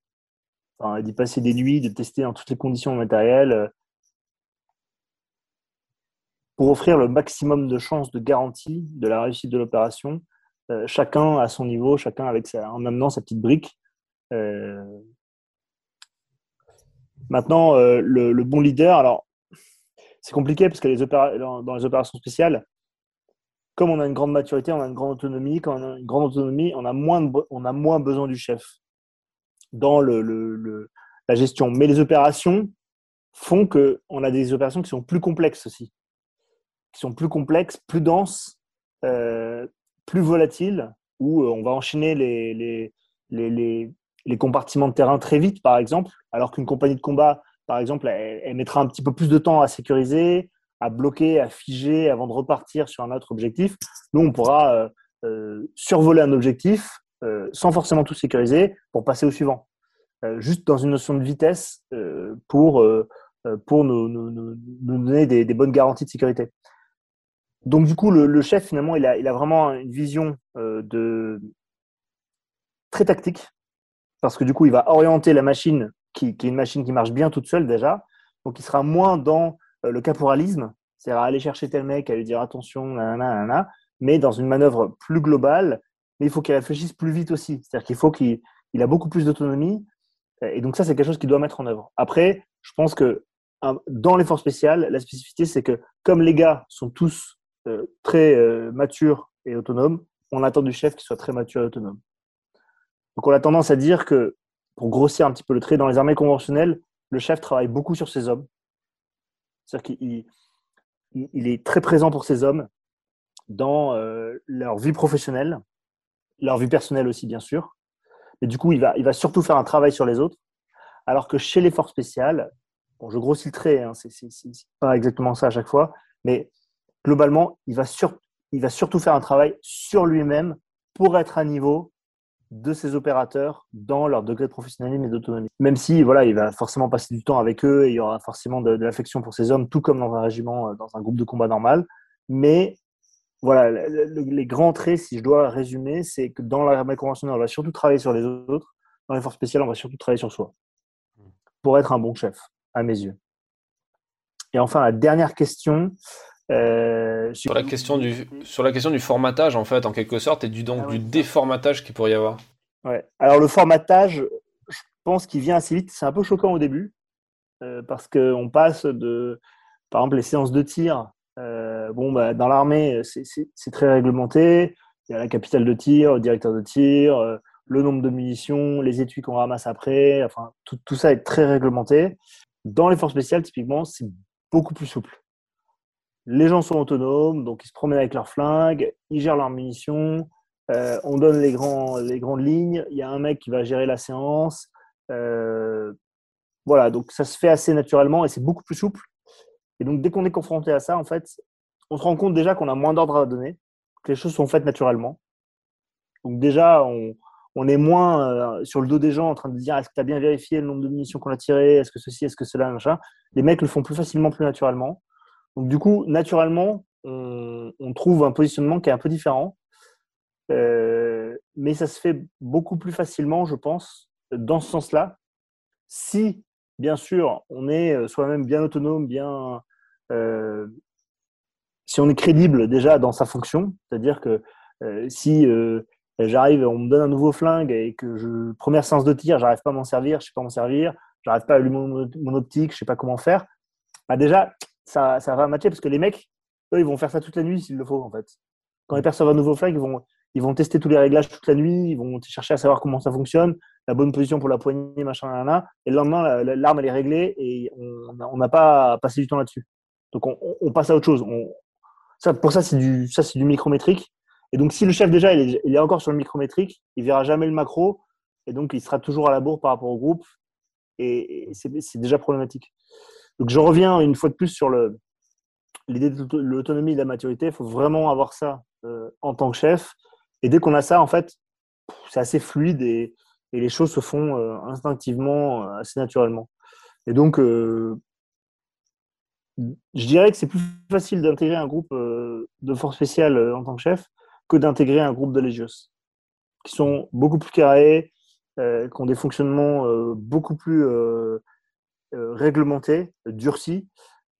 D'y passer des nuits, de tester dans toutes les conditions matérielles. pour offrir le maximum de chances de garantie de la réussite de l'opération, chacun à son niveau, chacun avec en amenant sa petite brique. Maintenant, le, bon leader, alors c'est compliqué parce que dans les opérations spéciales, comme on a une grande maturité, on a une grande autonomie. Quand on a une grande autonomie, on a moins, besoin du chef dans la gestion. Mais les opérations font qu'on a des opérations qui sont plus complexes aussi, qui sont plus complexes, plus denses, euh, plus volatiles, où euh, on va enchaîner les, les, compartiments de terrain très vite, par exemple, alors qu'une compagnie de combat, par exemple, elle, mettra un petit peu plus de temps à sécuriser, à bloquer, à figer avant de repartir sur un autre objectif. Nous, on pourra euh, euh, survoler un objectif euh, sans forcément tout sécuriser pour passer au suivant. juste dans une notion de vitesse pour, pour nous, nous, donner des, bonnes garanties de sécurité. Donc, du coup, le, chef, finalement, il a, il a, vraiment une vision de très tactique parce que du coup, il va orienter la machine qui, qui est une machine qui marche bien toute seule déjà. Donc, il sera moins dans euh, le caporalisme, c'est-à-dire aller chercher tel mec, à lui dire attention, nanana, mais dans une manœuvre plus globale, mais il faut qu'il réfléchisse plus vite aussi. C'est-à-dire qu'il faut qu'il il a beaucoup plus d'autonomie. Et donc ça, c'est quelque chose qu'il doit mettre en œuvre. Après, je pense que dans l'effort spécial, la spécificité, c'est que comme les gars sont tous euh, très euh, matures et autonomes, on attend du chef qu'il soit très mature et autonome. Donc on a tendance à dire que, pour grossir un petit peu le trait, dans les armées conventionnelles, le chef travaille beaucoup sur ses hommes. C'est-à-dire qu'il il est très présent pour ces hommes dans euh, leur vie professionnelle, leur vie personnelle aussi, bien sûr. Mais du coup, il va, surtout faire un travail sur les autres. Alors que chez les forces spéciales, je grossis le trait, hein, c'est pas exactement ça à chaque fois, mais globalement, il va surtout faire un travail sur lui-même pour être à niveau de ces opérateurs dans leur degré de professionnalisme et d'autonomie. Même si voilà, il va forcément passer du temps avec eux et il y aura forcément de, l'affection pour ces hommes, tout comme dans un régiment, euh, dans un groupe de combat normal. Mais voilà, les grands traits, si je dois résumer, c'est que dans l'armée conventionnelle, on va surtout travailler sur les autres. Dans les forces spéciales, on va surtout travailler sur soi pour être un bon chef, à mes yeux. Et enfin, la dernière question, euh, sur, la question du, sur la question du formatage, en fait, en quelque sorte, et du, donc, ah du déformatage qu'il pourrait y avoir. Ouais. Alors, le formatage, je pense qu'il vient assez vite. C'est un peu choquant au début, euh, parce qu'on passe de, par exemple, les séances de tir. Euh, bon, bah, dans l'armée, c'est très réglementé. Il y a la capitale de tir, le directeur de tir, le nombre de munitions, les étuis qu'on ramasse après. Enfin, tout, tout ça est très réglementé. Dans les forces spéciales, typiquement, c'est beaucoup plus souple les gens sont autonomes, donc ils se promènent avec leurs flingues, ils gèrent leurs munitions, euh, on donne les, grandes lignes, il y a un mec qui va gérer la séance. Euh, voilà, donc ça se fait assez naturellement et c'est beaucoup plus souple. Et donc dès qu'on est confronté à ça, en fait, on se rend compte déjà qu'on a moins d'ordre à donner, que les choses sont faites naturellement. Donc déjà, on, on est moins euh, sur le dos des gens en train de dire est-ce que tu as bien vérifié le nombre de munitions qu'on a tirées, est-ce que ceci, est-ce que cela, machin. Les mecs le font plus facilement, plus naturellement. Donc, du coup, naturellement, on, trouve un positionnement qui est un peu différent. Euh, mais ça se fait beaucoup plus facilement, je pense, dans ce sens-là. Si, bien sûr, on est euh, soi-même bien autonome, bien. Euh, si on est crédible déjà dans sa fonction, c'est-à-dire que si j'arrive, on me donne un nouveau flingue et que je première séance de tir, j'arrive pas à m'en servir, je sais pas m'en servir, j'arrive pas à allumer mon, optique, je sais pas comment faire. Bah déjà, ça, ça va matcher parce que les mecs, eux, ils vont faire ça toute la nuit s'il le faut, en fait. Quand ils perçoivent un nouveau flag, ils vont, ils vont tester tous les réglages toute la nuit, ils vont chercher à savoir comment ça fonctionne, la bonne position pour la poignée, machin, là, là. Et le lendemain, l'arme, elle est réglée et on n'a pas passé du temps là-dessus. Donc, on, passe à autre chose. Ça, pour ça, c'est du, du micrométrique. Et donc, si le chef, déjà, il est, encore sur le micrométrique, il verra jamais le macro. Et donc, il sera toujours à la bourre par rapport au groupe. Et c'est déjà problématique. Donc je reviens une fois de plus sur l'idée de l'autonomie et de la maturité. Il faut vraiment avoir ça euh, en tant que chef. Et dès qu'on a ça, en fait, c'est assez fluide et, les choses se font euh, instinctivement, euh, assez naturellement. Et donc, je dirais que c'est plus facile d'intégrer un groupe de force spéciale en tant que chef que d'intégrer un groupe de légios, qui sont beaucoup plus carrés, qui ont des fonctionnements beaucoup plus réglementé, durci.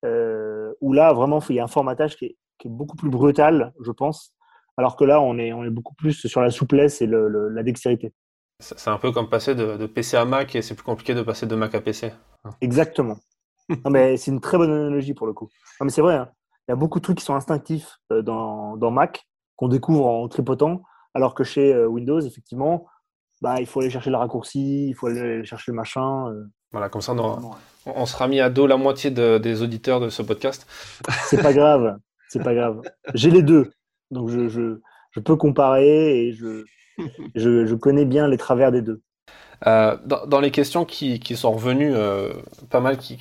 où là, vraiment, il y a un formatage qui est, beaucoup plus brutal, je pense, alors que là, on est, on est beaucoup plus sur la souplesse et la dextérité. C'est un peu comme passer de, PC à Mac et c'est plus compliqué de passer de Mac à PC. Exactement. (laughs) mais c'est une très bonne analogie pour le coup. Non, mais c'est vrai, hein. il y a beaucoup de trucs qui sont instinctifs dans, dans Mac qu'on découvre en tripotant, alors que chez Windows, effectivement, bah, il faut aller chercher le raccourci, il faut aller chercher le machin. Euh. Voilà, comme ça, on, on, sera mis à dos la moitié des auditeurs de ce podcast. (laughs) C'est pas grave, c'est pas grave. J'ai les deux, donc je, je, je, peux comparer et je, (laughs) je, connais bien les travers des deux. Euh, dans, les questions qui, qui sont revenues, euh, pas mal qui,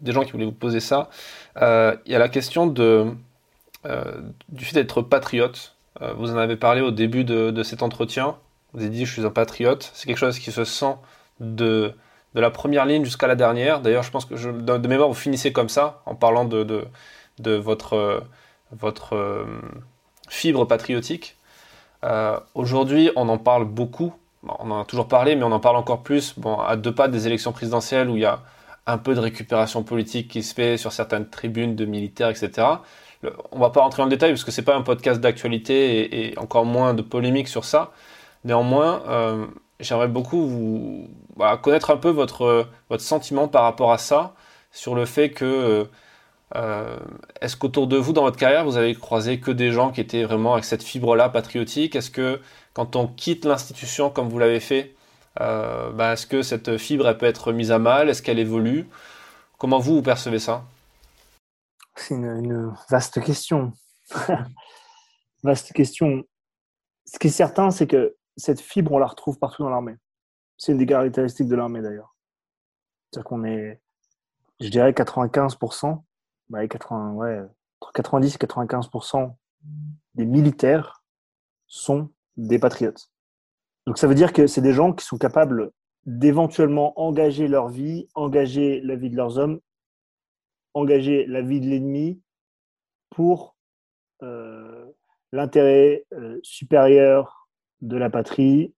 des gens qui voulaient vous poser ça, il y a la question de, du fait d'être patriote. vous en avez parlé au début de, de cet entretien. Vous avez dit, je suis un patriote. C'est quelque chose qui se sent de, de la première ligne jusqu'à la dernière. D'ailleurs, je pense que de, mémoire, vous finissez comme ça, en parlant de, votre, votre euh, fibre patriotique. Euh, aujourd'hui, on en parle beaucoup. on en a toujours parlé, mais on en parle encore plus à deux pas des élections présidentielles où il y a un peu de récupération politique qui se fait sur certaines tribunes de militaires, etc. on va pas rentrer le détail parce que c'est pas un podcast d'actualité et, et, encore moins de polémique sur ça. Néanmoins, euh, j'aimerais beaucoup vous, connaître un peu votre, votre sentiment par rapport à ça, sur le fait que euh, est-ce qu'autour de vous, dans votre carrière, vous avez croisé que des gens qui étaient vraiment avec cette fibre-là patriotique? Est-ce que quand on quitte l'institution comme vous l'avez fait, euh, bah, est-ce que cette fibre peut être mise à mal? Est-ce qu'elle évolue? Comment vous, vous percevez ça? C'est une, vaste question. (laughs) vaste question. Ce qui est certain, c'est que cette fibre, on la retrouve partout dans l'armée. C'est une des caractéristiques de l'armée d'ailleurs. C'est-à-dire qu'on est, je dirais, 95%, bah, 80, ouais, entre 90 et 95% des militaires sont des patriotes. Donc ça veut dire que c'est des gens qui sont capables d'éventuellement engager leur vie, engager la vie de leurs hommes, engager la vie de l'ennemi pour euh, l'intérêt euh, supérieur de la patrie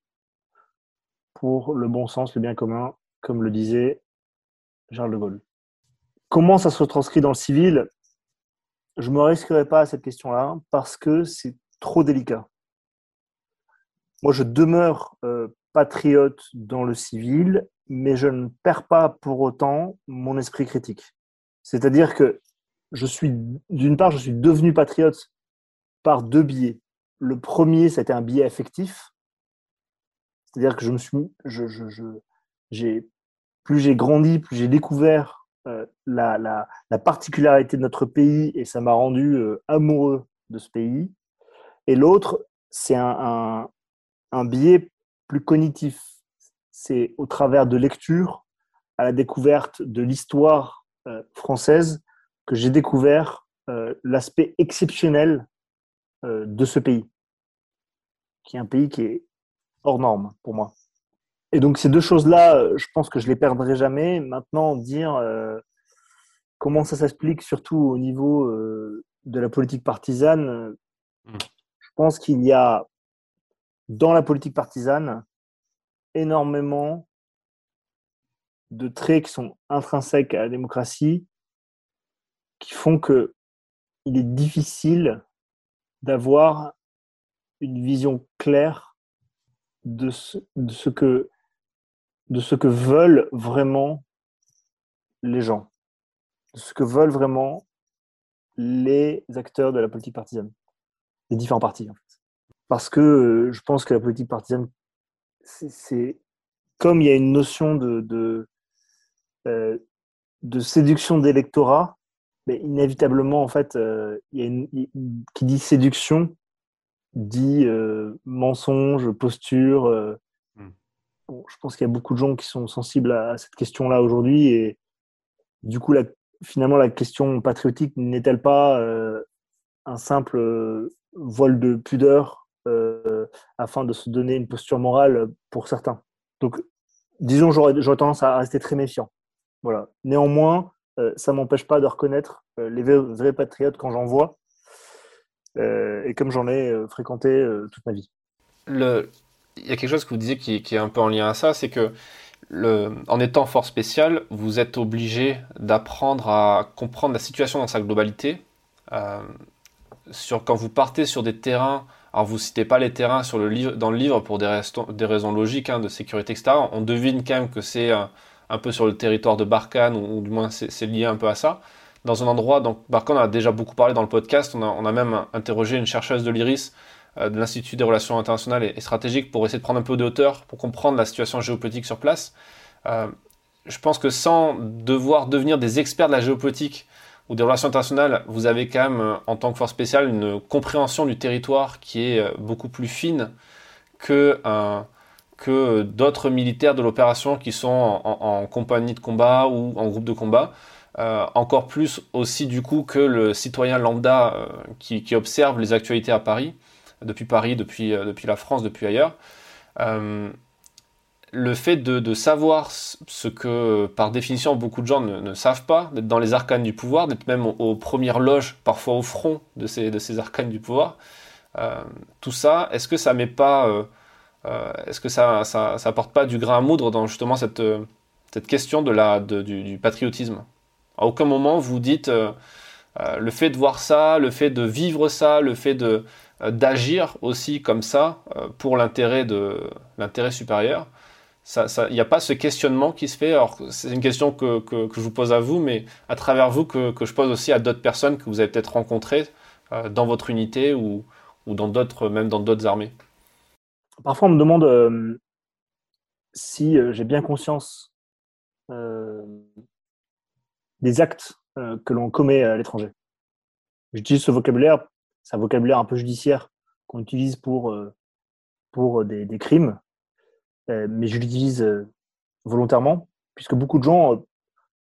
pour le bon sens, le bien commun, comme le disait Charles de Gaulle. Comment ça se retranscrit dans le civil? Je ne me risquerai pas à cette question-là parce que c'est trop délicat. Moi, je demeure euh, patriote dans le civil, mais je ne perds pas pour autant mon esprit critique. C'est-à-dire que je suis, d'une part, je suis devenu patriote par deux biais le premier, c'était un biais affectif. C'est-à-dire que je me suis, plus j'ai grandi, plus j'ai découvert euh, la, la, particularité de notre pays et ça m'a rendu euh, amoureux de ce pays. Et l'autre, c'est un, un, biais plus cognitif. C'est au travers de lecture, à la découverte de l'histoire euh, française, que j'ai découvert l'aspect exceptionnel de ce pays qui est un pays qui est hors norme pour moi. Et donc ces deux choses-là, euh, je pense que je les perdrai jamais. Maintenant, dire euh, comment ça s'explique, surtout au niveau euh, de la politique partisane, hmm. je pense qu'il y a dans la politique partisane énormément de traits qui sont intrinsèques à la démocratie, qui font que il est difficile d'avoir une vision claire de ce, que, veulent vraiment les gens, de ce que veulent vraiment les acteurs de la politique partisane, les différents partis. Parce que euh, je pense que la politique partisane, c'est comme il y a une notion de, euh, de séduction d'électorat, mais inévitablement en fait, euh, il y a une, qui dit séduction dit euh, mensonge, posture. Euh, hmm. je pense qu'il y a beaucoup de gens qui sont sensibles à, cette question-là aujourd'hui. Et du coup, la, finalement, la question patriotique n'est-elle pas un simple vol de pudeur afin de se donner une posture morale pour certains? Donc, disons, j'aurais tendance à rester très méfiant. Voilà. Néanmoins, ça ne m'empêche pas de reconnaître les vrais patriotes quand j'en vois. Euh, et comme j'en ai euh, fréquenté euh, toute ma vie. Il y a quelque chose que vous disiez qui, est un peu en lien à ça, c'est que en étant force spéciale, vous êtes obligé d'apprendre à comprendre la situation dans sa globalité. sur, quand vous partez sur des terrains alors vous citez pas les terrains sur le livre, dans le livre pour des, raisons logiques hein, de sécurité, etc. On devine quand même que c'est peu sur le territoire de Barkhane, ou, du moins c'est lié un peu à ça. Dans un endroit, donc Barkhane, a déjà beaucoup parlé dans le podcast, on a, même interrogé une chercheuse de l'IRIS, euh, de l'Institut des relations internationales et, stratégiques, pour essayer de prendre un peu de hauteur, pour comprendre la situation géopolitique sur place. Euh, je pense que sans devoir devenir des experts de la géopolitique ou des relations internationales, vous avez quand même, euh, en tant que force spéciale, une compréhension du territoire qui est beaucoup plus fine que, que d'autres militaires de l'opération qui sont en, compagnie de combat ou en groupe de combat. Euh, encore plus aussi du coup que le citoyen lambda qui, qui, observe les actualités à Paris, depuis Paris, depuis, depuis la France, depuis ailleurs le fait de, savoir ce que, par définition, beaucoup de gens ne, savent pas, d'être dans les arcanes du pouvoir, d'être même aux, premières loges, parfois au front de ces, arcanes du pouvoir, euh, tout ça, est-ce que ça met pas, euh, euh, est-ce que ça, ça, apporte pas du grain à moudre dans justement cette, cette question de la, du, patriotisme? À aucun moment vous dites le fait de voir ça, le fait de vivre ça, le fait de d'agir aussi comme ça pour l'intérêt de l'intérêt supérieur il n'y a pas ce questionnement qui se fait? Alors, c'est une question que, que, je vous pose à vous, mais à travers vous, que, que je pose aussi à d'autres personnes que vous avez peut-être rencontrées euh, dans votre unité ou, ou dans d'autres, même dans d'autres armées. Parfois, on me demande euh, si euh, j'ai bien conscience des actes que l'on commet à l'étranger. J'utilise ce vocabulaire, c'est un vocabulaire un peu judiciaire qu'on utilise pour, pour des, crimes euh, mais je l'utilise euh, volontairement, puisque beaucoup de gens euh,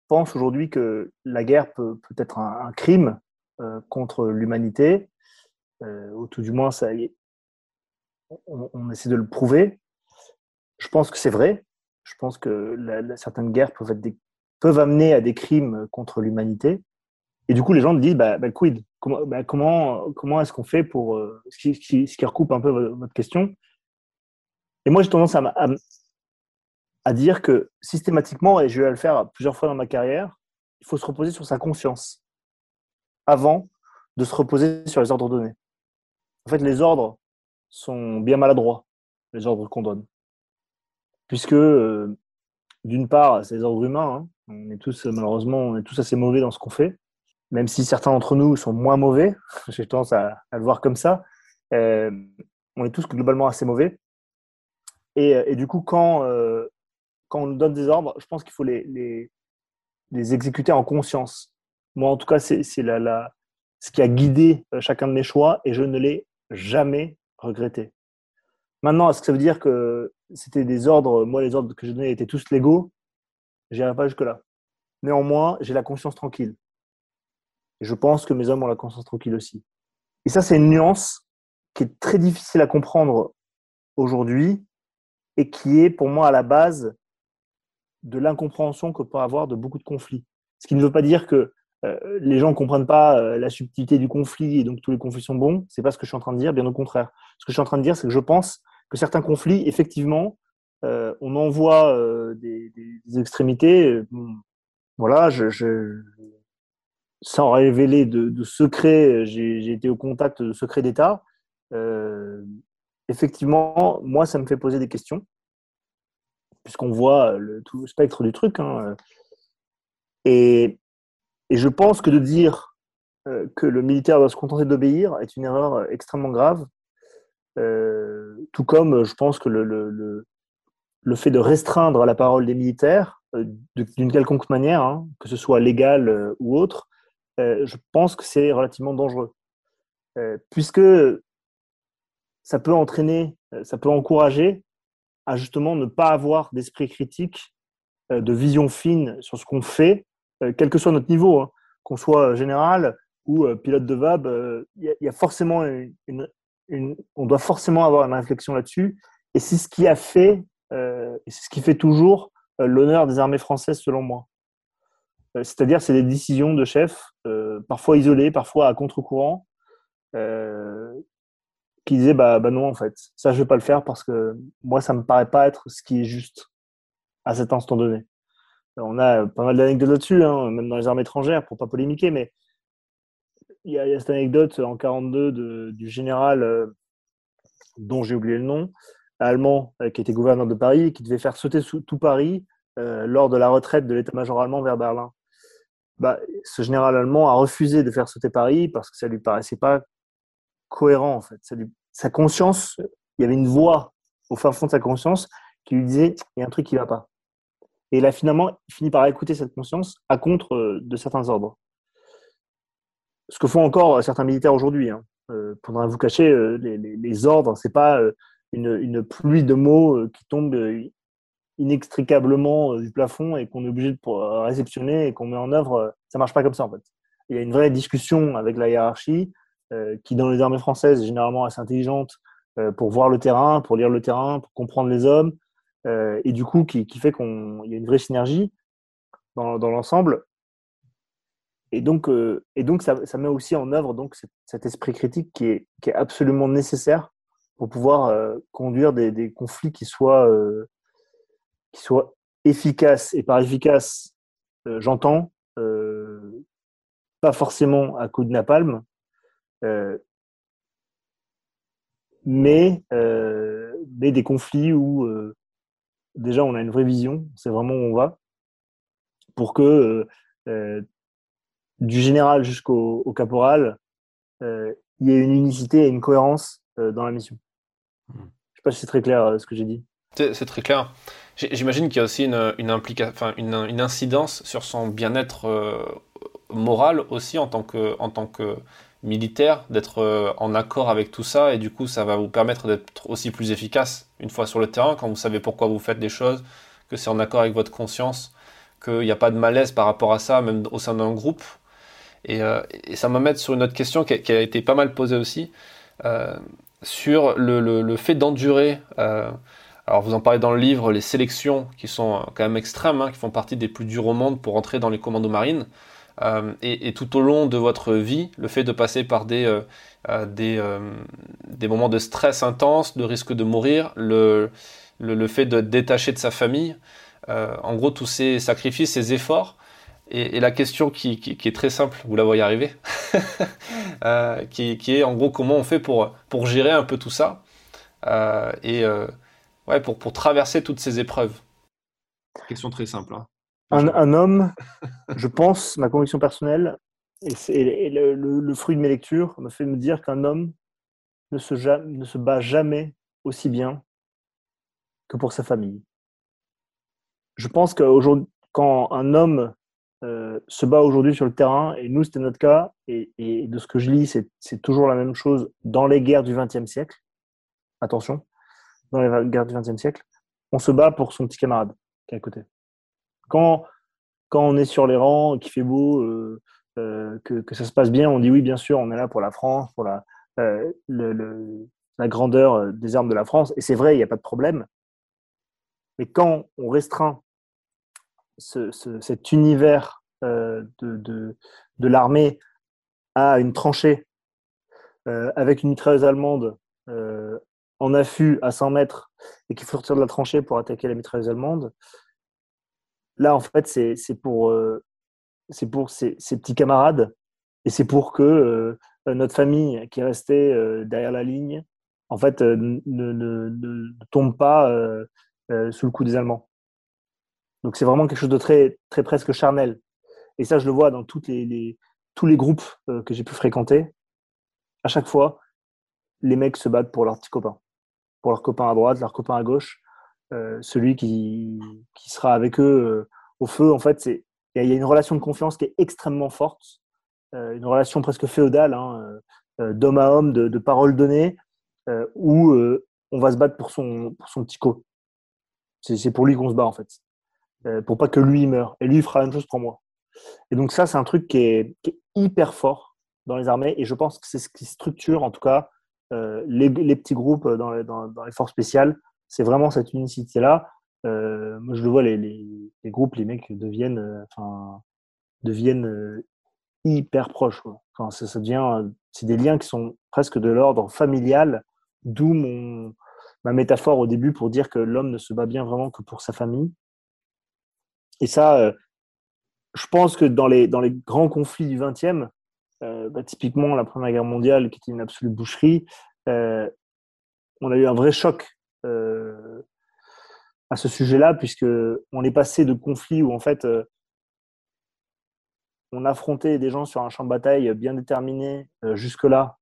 pensent aujourd'hui que la guerre peut, peut être un, crime contre l'humanité, ou tout du moins, ça, on, essaie de le prouver. Je pense que c'est vrai. Je pense que certaines guerres peuvent, amener à des crimes contre l'humanité. Et du coup, les gens disent, bah, bah quid? Comment, bah, comment, est-ce qu'on fait pour... ce, qui, ce, qui, recoupe un peu votre question, et moi, j'ai tendance à, à, dire que systématiquement, et je vais le faire plusieurs fois dans ma carrière, il faut se reposer sur sa conscience avant de se reposer sur les ordres donnés. En fait, les ordres sont bien maladroits, les ordres qu'on donne. Puisque, euh, d'une part, c'est les ordres humains. Hein. On est tous, malheureusement, on est tous assez mauvais dans ce qu'on fait. Même si certains d'entre nous sont moins mauvais, (laughs) j'ai tendance à, le voir comme ça, euh, on est tous globalement assez mauvais. Euh, et, du coup, quand, euh, quand on nous donne des ordres, je pense qu'il faut les, les, exécuter en conscience. Moi, en tout cas, c'est la, la, ce qui a guidé euh, chacun de mes choix et je ne l'ai jamais regretté. Maintenant, est-ce que ça veut dire que c'était des ordres, moi, les ordres que j'ai donnés étaient tous légaux? Je n'irai pas jusque-là. Néanmoins, j'ai la conscience tranquille. Et je pense que mes hommes ont la conscience tranquille aussi. Et ça, c'est une nuance qui est très difficile à comprendre aujourd'hui et qui est pour moi à la base de l'incompréhension que peut avoir de beaucoup de conflits. Ce qui ne veut pas dire que euh, les gens ne comprennent pas euh, la subtilité du conflit et donc tous les conflits sont bons. C'est pas ce que je suis en train de dire, bien au contraire. Ce que je suis en train de dire, c'est que je pense que certains conflits, effectivement, euh, on envoie des, des, extrémités. voilà, je, je, sans révéler de, de secrets, j'ai été au contact de secrets d'État effectivement, moi, ça me fait poser des questions, puisqu'on voit le, tout le spectre du truc. Hein. Et, je pense que de dire euh, que le militaire doit se contenter d'obéir est une erreur extrêmement grave. Euh, tout comme je pense que le, le, fait de restreindre la parole des militaires euh, d'une quelconque manière, hein, que ce soit légal ou autre, je pense que c'est relativement dangereux. puisque ça peut entraîner, euh, ça peut encourager à justement ne pas avoir d'esprit critique, euh, de vision fine sur ce qu'on fait, euh, quel que soit notre niveau, hein. qu'on soit général ou pilote de VAB, il y, a forcément une, on doit forcément avoir une réflexion là-dessus. Et c'est ce qui a fait, et c'est ce qui fait toujours l'honneur des armées françaises, selon moi. C'est-à-dire, c'est des décisions de chef, parfois isolées, parfois à contre-courant, qui disait bah, bah non en fait ça je vais pas le faire parce que moi ça me paraît pas être ce qui est juste à cet instant donné. On a pas mal d'anecdotes là-dessus, hein, même dans les armes étrangères, pour pas polémiquer, mais il y, a, cette anecdote en 42 du général euh, dont j'ai oublié le nom, allemand, euh, qui était gouverneur de Paris, qui devait faire sauter tout Paris euh, lors de la retraite de l'état-major allemand vers Berlin. Bah, ce général allemand a refusé de faire sauter Paris parce que ça lui paraissait pas cohérent en fait. sa conscience, il y avait une voix au fin fond de sa conscience qui lui disait il y a un truc qui va pas. Et il a finalement fini par écouter cette conscience à contre euh, de certains ordres. Ce que font encore certains militaires aujourd'hui. Hein. Euh, pour vous cacher, euh, les, ordres, c'est pas une, pluie de mots qui tombe inextricablement du plafond et qu'on est obligé de réceptionner et qu'on met en œuvre. Ça marche pas comme ça en fait. Il y a une vraie discussion avec la hiérarchie qui, dans les armées françaises, est généralement assez intelligente pour voir le terrain, pour lire le terrain, pour comprendre les hommes, euh, et du coup qui, qui fait qu'il y a une vraie synergie dans, dans l'ensemble. Et donc, euh, et donc ça, ça, met aussi en œuvre donc, cet, esprit critique qui est, qui est, absolument nécessaire pour pouvoir euh, conduire des, des, conflits qui soient, qui soient efficaces. Et par efficace, j'entends pas forcément à coup de napalm, mais, mais des conflits où déjà, on a une vraie vision, c'est vraiment où on va, pour que euh, euh, du général jusqu'au caporal, euh, il y ait une unicité et une cohérence dans la mission. Hmm. Je ne sais pas si c'est très clair ce que j'ai dit. C'est très clair. J'imagine qu'il y a aussi une, une, enfin, une, une, incidence sur son bien-être moral aussi en tant que, en tant que militaire, d'être euh, en accord avec tout ça, et du coup, ça va vous permettre d'être aussi plus efficace une fois sur le terrain, quand vous savez pourquoi vous faites des choses, que c'est en accord avec votre conscience, qu'il n'y a pas de malaise par rapport à ça, même au sein d'un groupe. Et, euh, ça m'amène sur une autre question qui a, été pas mal posée aussi, euh, sur le, fait d'endurer. alors vous en parlez dans le livre, les sélections qui sont quand même extrêmes, hein, qui font partie des plus durs au monde pour entrer dans les commandos marines. Euh, et, tout au long de votre vie, le fait de passer par des, euh, euh, des, moments de stress intense, de risque de mourir, le, le, fait de détacher de sa famille, en gros tous ces sacrifices, ces efforts, et, la question qui, qui, est très simple, vous la voyez arriver, (laughs) qui, qui, est en gros comment on fait pour, pour gérer un peu tout ça, et ouais, pour, pour traverser toutes ces épreuves. Question très simple. Hein. Un, homme, je pense, ma conviction personnelle, et, le, fruit de mes lectures, me fait me dire qu'un homme ne se, bat jamais aussi bien que pour sa famille. Je pense que quand un homme euh, se bat aujourd'hui sur le terrain, et nous c'était notre cas, et de ce que je lis, c'est toujours la même chose dans les guerres du XXe siècle. Attention, dans les guerres du XXe siècle, on se bat pour son petit camarade qui est à côté quand, quand on est sur les rangs, qu'il fait beau, euh, euh, que, que, ça se passe bien, on dit oui, bien sûr, on est là pour la France, pour la, euh, la grandeur des armes de la France. Et c'est vrai, il n'y a pas de problème. Mais quand on restreint ce, cet univers de, de, de l'armée à une tranchée avec une mitrailleuse allemande en affût à 100 mètres et qu'il faut sortir de la tranchée pour attaquer la mitrailleuse allemande, Là, en fait, c'est pour, euh, ces, petits camarades et c'est pour que euh, notre famille qui est restée euh, derrière la ligne, en fait, ne, ne, tombe pas sous le coup des Allemands. Donc, c'est vraiment quelque chose de très, très presque charnel. Et ça, je le vois dans tous les groupes que j'ai pu fréquenter. À chaque fois, les mecs se battent pour leurs petits copains, pour leurs copains à droite, leurs copains à gauche. Euh, celui qui, qui, sera avec eux euh, au feu. En fait, il y a une relation de confiance qui est extrêmement forte, euh, une relation presque féodale, hein, d'homme à homme, de, parole donnée, où on va se battre pour son, pour son petit co. C'est pour lui qu'on se bat en fait, pour pas que lui meure. Et lui il fera la même chose pour moi. Et donc ça, c'est un truc qui est, qui est, hyper fort dans les armées, et je pense que c'est ce qui structure en tout cas les, les, petits groupes dans, dans les forces spéciales c'est vraiment cette unicité-là. Euh, moi, je le vois, les, groupes, les mecs deviennent, euh, enfin, deviennent euh, hyper proches. Enfin, ça devient, c'est des liens qui sont presque de l'ordre familial, d'où mon ma métaphore au début pour dire que l'homme ne se bat bien vraiment que pour sa famille. Et ça, je pense que dans les, dans les grands conflits du XXe, bah, typiquement la Première Guerre mondiale, qui était une absolue boucherie, on a eu un vrai choc à ce sujet-là, puisque on est passé de conflits où en fait on affrontait des gens sur un champ de bataille bien déterminé jusque-là,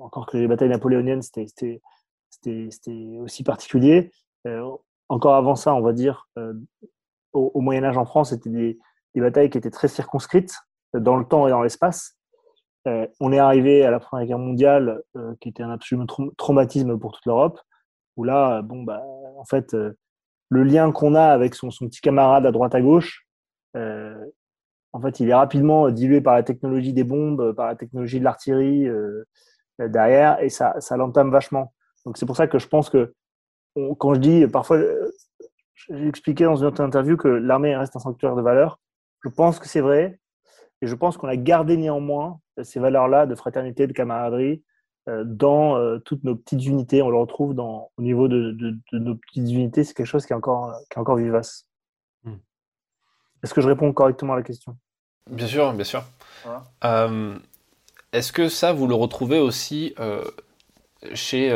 encore que les batailles napoléoniennes, c'était aussi particulier. encore avant ça, on va dire, au, Moyen Âge en France, c'était des, des, batailles qui étaient très circonscrites dans le temps et dans l'espace. on est arrivé à la Première Guerre mondiale, qui était un absolu traumatisme pour toute l'Europe, où là, bon, bah, en fait, le lien qu'on a avec son, petit camarade à droite à gauche, euh, en fait, il est rapidement dilué par la technologie des bombes, par la technologie de l'artillerie euh, derrière, et ça, ça l'entame vachement. Donc c'est pour ça que je pense que quand je dis parfois, j'ai expliqué dans une autre interview que l'armée reste un sanctuaire de valeurs. Je pense que c'est vrai, et je pense qu'on a gardé néanmoins ces valeurs-là de fraternité, de camaraderie, euh, dans euh, toutes nos petites unités. On le retrouve dans, au niveau de, nos petites unités. C'est quelque chose qui est encore, qui est encore vivace. Hmm. Est-ce que je réponds correctement à la question? Bien sûr, bien sûr. Euh, est-ce que ça, vous le retrouvez aussi chez,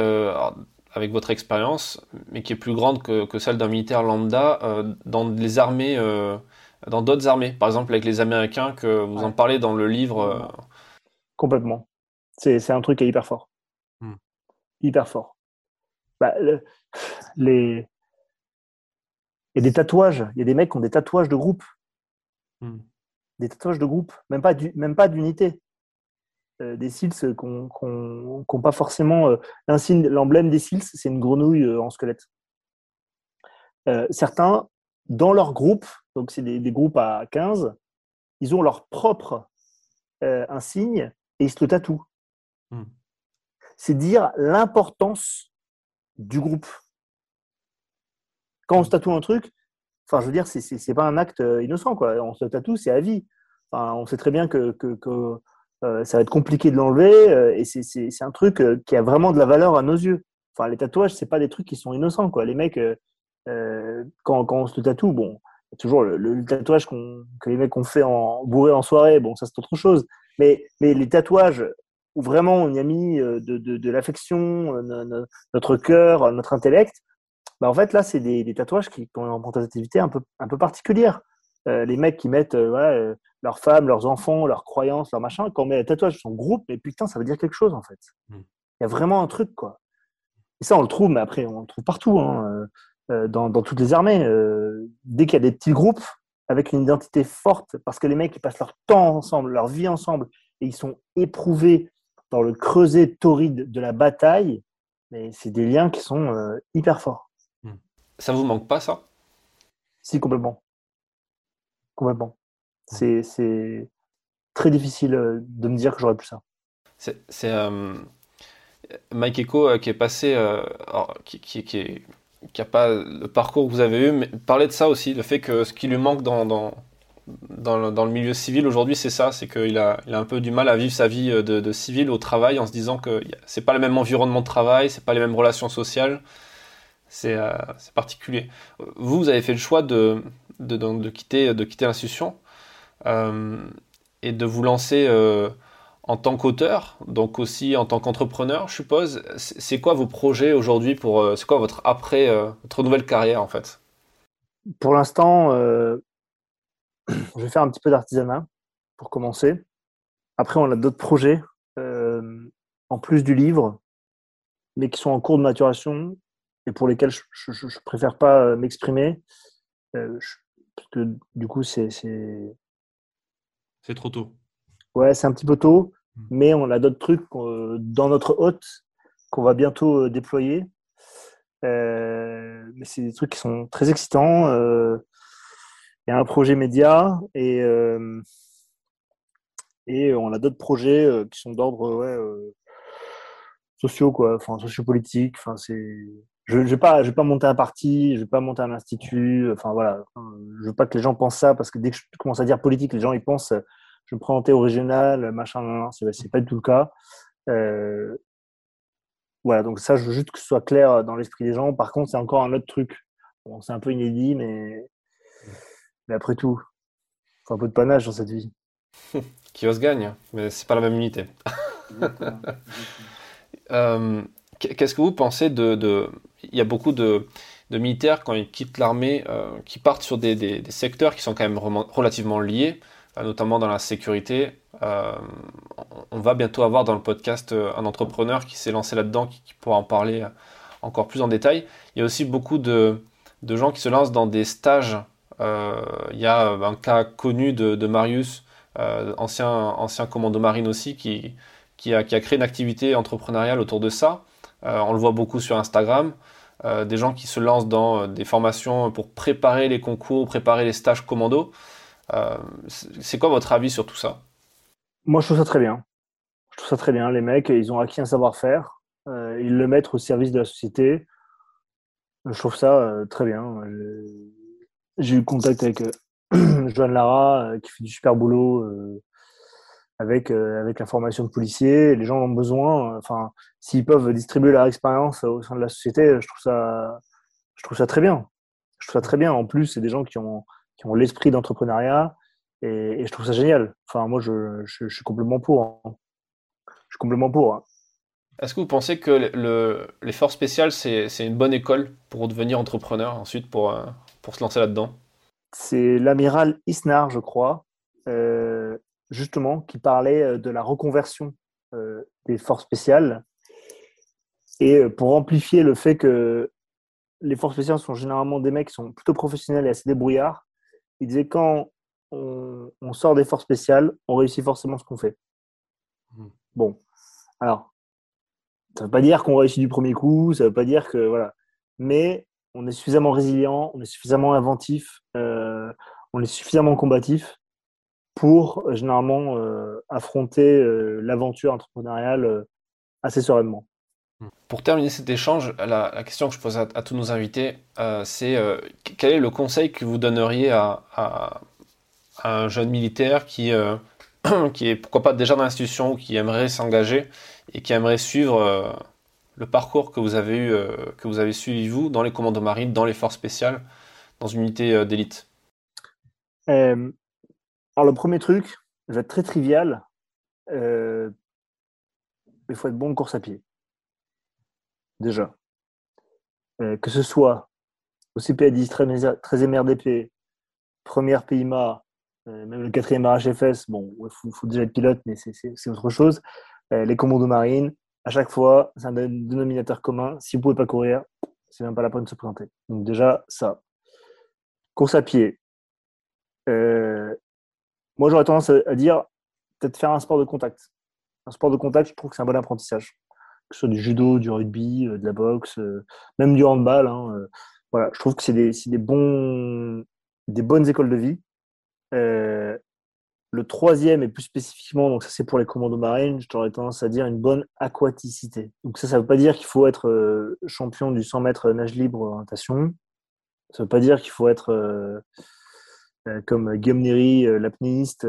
avec votre expérience, mais qui est plus grande que, que celle d'un militaire lambda, dans les armées, dans d'autres armées, par exemple avec les Américains, que vous en parlez dans le livre Complètement. C'est un truc qui est hyper fort. Hmm. Hyper fort. Bah, les... Il y a des tatouages. Il y a des mecs qui ont des tatouages de groupe. Hmm. Des tatouages de groupe. Même pas d'unité. Euh, des cils qui n'ont pas forcément. Euh, l'emblème des cils, c'est une grenouille euh, en squelette. certains, dans leur groupe, donc c'est des, des, groupes à 15, ils ont leur propre insigne et ils se le tatouent. Hmm. C'est dire l'importance du groupe. Quand on se tatoue un truc, enfin, je veux dire, c'est pas un acte euh, innocent, quoi. On se tatoue, c'est à vie. On sait très bien que, que, euh, ça va être compliqué de l'enlever euh, et c'est un truc qui a vraiment de la valeur à nos yeux. Enfin, les tatouages, c'est pas des trucs qui sont innocents, quoi. Les mecs, quand, quand, on se tatoue, bon, toujours le, tatouage que les mecs ont fait en bourré en soirée, bon, ça c'est autre chose. Mais, mais les tatouages où vraiment on y a mis euh, de, de, de l'affection, euh, notre cœur, notre intellect, bah en fait là c'est des, des, tatouages qui, ont une représentativité un peu, un peu particulière. Euh, les mecs qui mettent voilà, leurs femmes, leurs enfants, leurs croyances, leurs machins, quand on met un tatouage sur son groupe, mais putain ça veut dire quelque chose en fait. Hmm. Il y a vraiment un truc quoi. Et ça on le trouve, mais après on le trouve partout, hein, dans, dans, toutes les armées. dès qu'il y a des petits groupes avec une identité forte, parce que les mecs ils passent leur temps ensemble, leur vie ensemble, et ils sont éprouvés dans le creuset torride de la bataille, mais c'est des liens qui sont euh, hyper forts. Hmm. Ça vous manque pas, ça? Si, complètement. Complètement. Hmm. C'est très difficile euh, de me dire que j'aurais plus ça. C'est euh, Mike Echo qui est passé, qui, qui, qui, qui a pas le parcours que vous avez eu, mais parler de ça aussi, le fait que ce qui lui manque dans, dans dans le, dans le, milieu civil aujourd'hui, c'est ça, c'est qu'il a, il a un peu du mal à vivre sa vie de, de civil au travail en se disant que c'est pas le même environnement de travail, c'est pas les mêmes relations sociales, c'est euh, particulier. Vous, vous avez fait le choix de, de, de quitter, de quitter l'institution euh, et de vous lancer euh, en tant qu'auteur, donc aussi en tant qu'entrepreneur, je suppose. C'est quoi vos projets aujourd'hui pour, euh, c'est quoi votre après, euh, votre nouvelle carrière en fait? Pour l'instant, je vais faire un petit peu d'artisanat pour commencer. Après, on a d'autres projets euh, en plus du livre, mais qui sont en cours de maturation et pour lesquels je ne préfère pas euh, m'exprimer. Euh, parce que du coup, c'est. C'est trop tôt. Ouais, c'est un petit peu tôt, hmm. mais on a d'autres trucs dans notre hôte qu'on va bientôt déployer. mais c'est des trucs qui sont très excitants il y a un projet média et, euh, on a d'autres projets euh, qui sont d'ordre ouais, euh, sociaux, quoi, enfin. Enfin, c'est, je ne vais, pas, je vais pas monter un parti, je ne vais pas monter un institut. Enfin voilà, je veux pas que les gens pensent ça parce que dès que je commence à dire politique, les gens ils pensent je me présenter au régional, machin, non, c'est pas du tout le cas. voilà, donc ça, je veux juste que ce soit clair dans l'esprit des gens. Par contre, c'est encore un autre truc. C'est un peu inédit, mais Mais après tout, faut un peu de panache dans cette vie. (laughs) Qui se gagne, mais c'est pas la même unité. (laughs) Euh, qu'est-ce que vous pensez de, Il y a beaucoup de, militaires quand ils quittent l'armée euh, qui partent sur des, secteurs qui sont quand même relativement liés, euh, notamment dans la sécurité. on va bientôt avoir dans le podcast un entrepreneur qui s'est lancé là-dedans, qui, pourra en parler encore plus en détail. Il y a aussi beaucoup de, gens qui se lancent dans des stages. Il y a un cas connu de Marius euh, ancien, ancien commando marine aussi, qui, qui, a, qui, a, créé une activité entrepreneuriale autour de ça. Euh, on le voit beaucoup sur Instagram. Euh, des gens qui se lancent dans des formations pour préparer les concours, préparer les stages commando. c'est quoi votre avis sur tout ça? Moi, je trouve ça très bien. Je trouve ça très bien. Les mecs, ils ont acquis un savoir-faire. ils le mettent au service de la société. Je trouve ça très bien. J'ai eu contact avec (clears throat) Joanne Lara euh, qui fait du super boulot euh, avec, euh, avec la formation de policiers. Les gens ont besoin. Enfin, s'ils peuvent distribuer leur expérience au sein de la société, je trouve ça, je trouve ça très bien. Je trouve ça très bien. En plus, c'est des gens qui ont, qui ont l'esprit d'entrepreneuriat et, je trouve ça génial. Enfin, moi, je, suis complètement pour. Hein. Je suis complètement pour. Hein. Est-ce que vous pensez que le, les forces spéciales, c'est une bonne école pour devenir entrepreneur ensuite, pour, pour se lancer là-dedans c'est l'amiral Isnar, je crois, euh, justement, qui parlait euh, de la reconversion euh, des forces spéciales. Et pour amplifier le fait que les forces spéciales sont généralement des mecs qui sont plutôt professionnels et assez débrouillards, il disait quand on, sort des forces spéciales, on réussit forcément ce qu'on fait. Hmm. Bon, alors, ça ne veut pas dire qu'on réussit du premier coup, ça ne veut pas dire que. Voilà. Mais on est suffisamment résilient, on est suffisamment inventif, euh, on est suffisamment combatif pour euh, généralement euh, affronter l'aventure entrepreneuriale assez sereinement. Pour terminer cet échange, la, question que je pose à, tous nos invités, c'est quel est le conseil que vous donneriez à, un jeune militaire qui, (clears throat) qui est pourquoi pas déjà dans l'institution qui aimerait s'engager et qui aimerait suivre le parcours que vous avez eu, euh, que vous avez suivi vous dans les commandos marines, dans les forces spéciales, dans une unité euh, d'élite? Euh, Alors le premier truc, être très trivial, il faut être bon de course à pied. Déjà. que ce soit au CPA10, 13e RDP, première PIMA, même le 4e RHFS, bon, il faut, déjà être pilote, mais c'est autre chose. les commandos marines, à chaque fois, c'est un dénominateur commun. Si vous ne pouvez pas courir, c'est même pas la peine de se présenter. Donc déjà, ça. Course à pied. Euh, moi, j'aurais tendance à dire peut-être faire un sport de contact. Un sport de contact, je trouve que c'est un bon apprentissage. Que ce soit du judo, du rugby, euh, de la boxe, euh, même du handball. Hein, voilà, je trouve que c'est des, des, des bonnes écoles de vie. Le troisième, et plus spécifiquement, donc ça c'est pour les commandos marines, j'aurais tendance à dire une bonne aquaticité. Donc ça, ça ne veut pas dire qu'il faut être euh, champion du 100 mètres nage libre orientation. Ça ne veut pas dire qu'il faut être euh, euh, comme Guillaume Néry, l'apnéiste,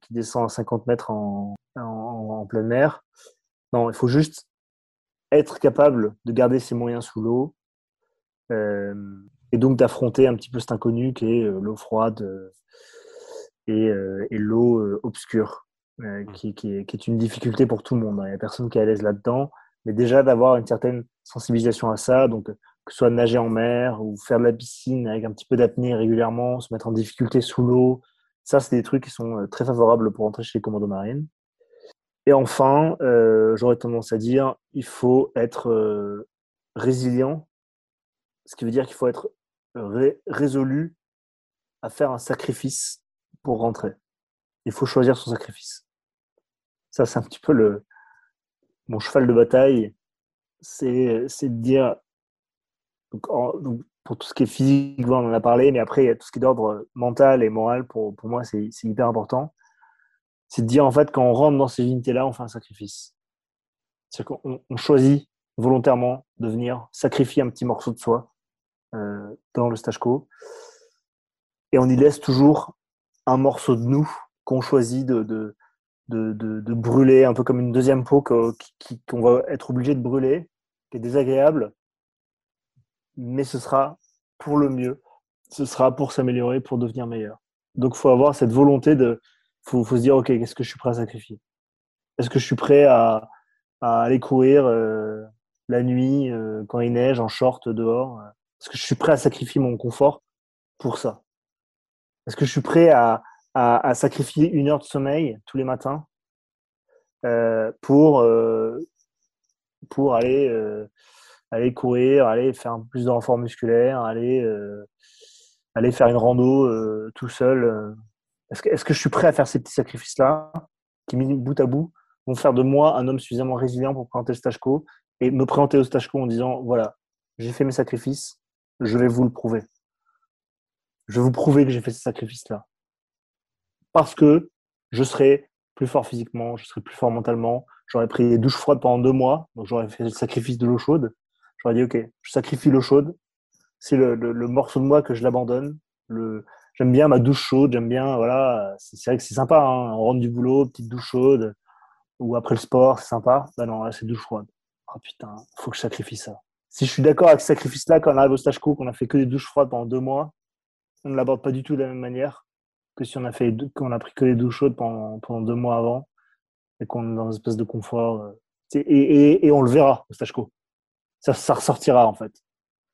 qui descend à 50 mètres en, en, pleine mer. Non, il faut juste être capable de garder ses moyens sous l'eau et donc d'affronter un petit peu cet inconnu qui est l'eau froide euh, et, l'eau euh, obscure, euh, qui, qui, est, une difficulté pour tout le monde. Hein. Il n'y a personne qui est à l'aise là-dedans, mais déjà d'avoir une certaine sensibilisation à ça, donc que ce soit nager en mer ou faire de la piscine avec un petit peu d'apnée régulièrement, se mettre en difficulté sous l'eau, ça, c'est des trucs qui sont très favorables pour entrer chez les commandos marines. Et enfin, j'aurais tendance à dire, il faut être résilient, ce qui veut dire qu'il faut être résolu à faire un sacrifice pour rentrer. Il faut choisir son sacrifice. Ça, c'est un petit peu le, mon cheval de bataille. C'est de dire, pour tout ce qui est physique, on en a parlé, mais après, il y a tout ce qui est d'ordre mental et moral, pour, pour moi, c'est hyper important. C'est de dire, en fait, quand on rentre dans ces unités-là, on fait un sacrifice. C'est qu'on on choisit volontairement de venir sacrifier un petit morceau de soi euh, dans le stage co. Et on y laisse toujours un morceau de nous qu'on choisit de, de, de, brûler, un peu comme une deuxième peau qu'on va être obligé de brûler, qui est désagréable, mais ce sera pour le mieux. ce sera pour s'améliorer, pour devenir meilleur. Donc, il faut avoir cette volonté de. Faut, faut, se dire, OK, qu'est-ce que je suis prêt à sacrifier? Est-ce que je suis prêt à, à aller courir euh, la nuit euh, quand il neige en short dehors? Est-ce que je suis prêt à sacrifier mon confort pour ça? Est-ce que je suis prêt à, à, à, sacrifier une heure de sommeil tous les matins euh, pour, euh, pour aller, euh, aller courir, aller faire plus de renfort musculaire, aller, aller faire une rando tout seul Est-ce que, est que je suis prêt à faire ces petits sacrifices-là qui, mis bout à bout, vont faire de moi un homme suffisamment résilient pour présenter le stage co et me présenter au stage co en disant voilà, j'ai fait mes sacrifices, je vais vous le prouver? Je vais vous prouver que j'ai fait ces sacrifices-là. Parce que je serai plus fort physiquement, je serai plus fort mentalement. J'aurais pris des douches froides pendant deux mois, donc j'aurais fait le sacrifice de l'eau chaude. J'aurais dit ok, je sacrifie l'eau chaude. C'est le, morceau de moi que je l'abandonne. J'aime bien ma douche chaude, j'aime bien voilà. C'est, vrai que c'est sympa. Hein, on rentre du boulot, petite douche chaude ou après le sport, c'est sympa. Bah non, c'est douche froide. Oh putain, faut que je sacrifie ça. Si je suis d'accord avec ce sacrifice-là, quand on arrive au stage co, qu'on a fait que des douches froides pendant deux mois, on ne l'aborde pas du tout de la même manière que si on a fait qu'on a pris que des douches chaudes pendant, pendant deux mois avant et qu'on est dans une espèce de confort. Euh, et, et, et, on le verra co. Ça, ça ressortira en fait.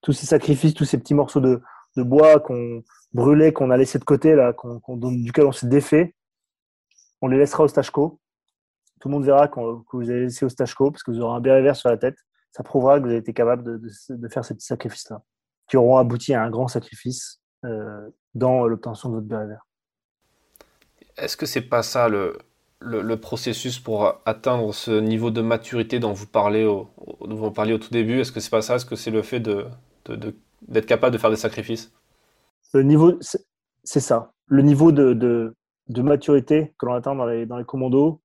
Tous ces sacrifices, tous ces petits morceaux de, de bois qu'on brûlait, qu'on a laissé de côté, là, duquel on s'est défait, on les laissera au stage co tout le monde verra que vous avez laissé au stage co parce que vous aurez un béret vert sur la tête. Ça prouvera que vous avez été capable de, de, faire ces petits sacrifices-là, qui auront abouti à un grand sacrifice dans l'obtention de votre béret vert. Est-ce que c'est pas ça le, le, processus pour atteindre ce niveau de maturité dont vous parlez au, dont vous parliez au tout début? Est-ce que c'est pas ça? Est-ce que c'est le fait de, d'être capable de faire des sacrifices? Le niveau, c'est ça. Le niveau de, de, maturité que l'on atteint dans les, dans les commandos,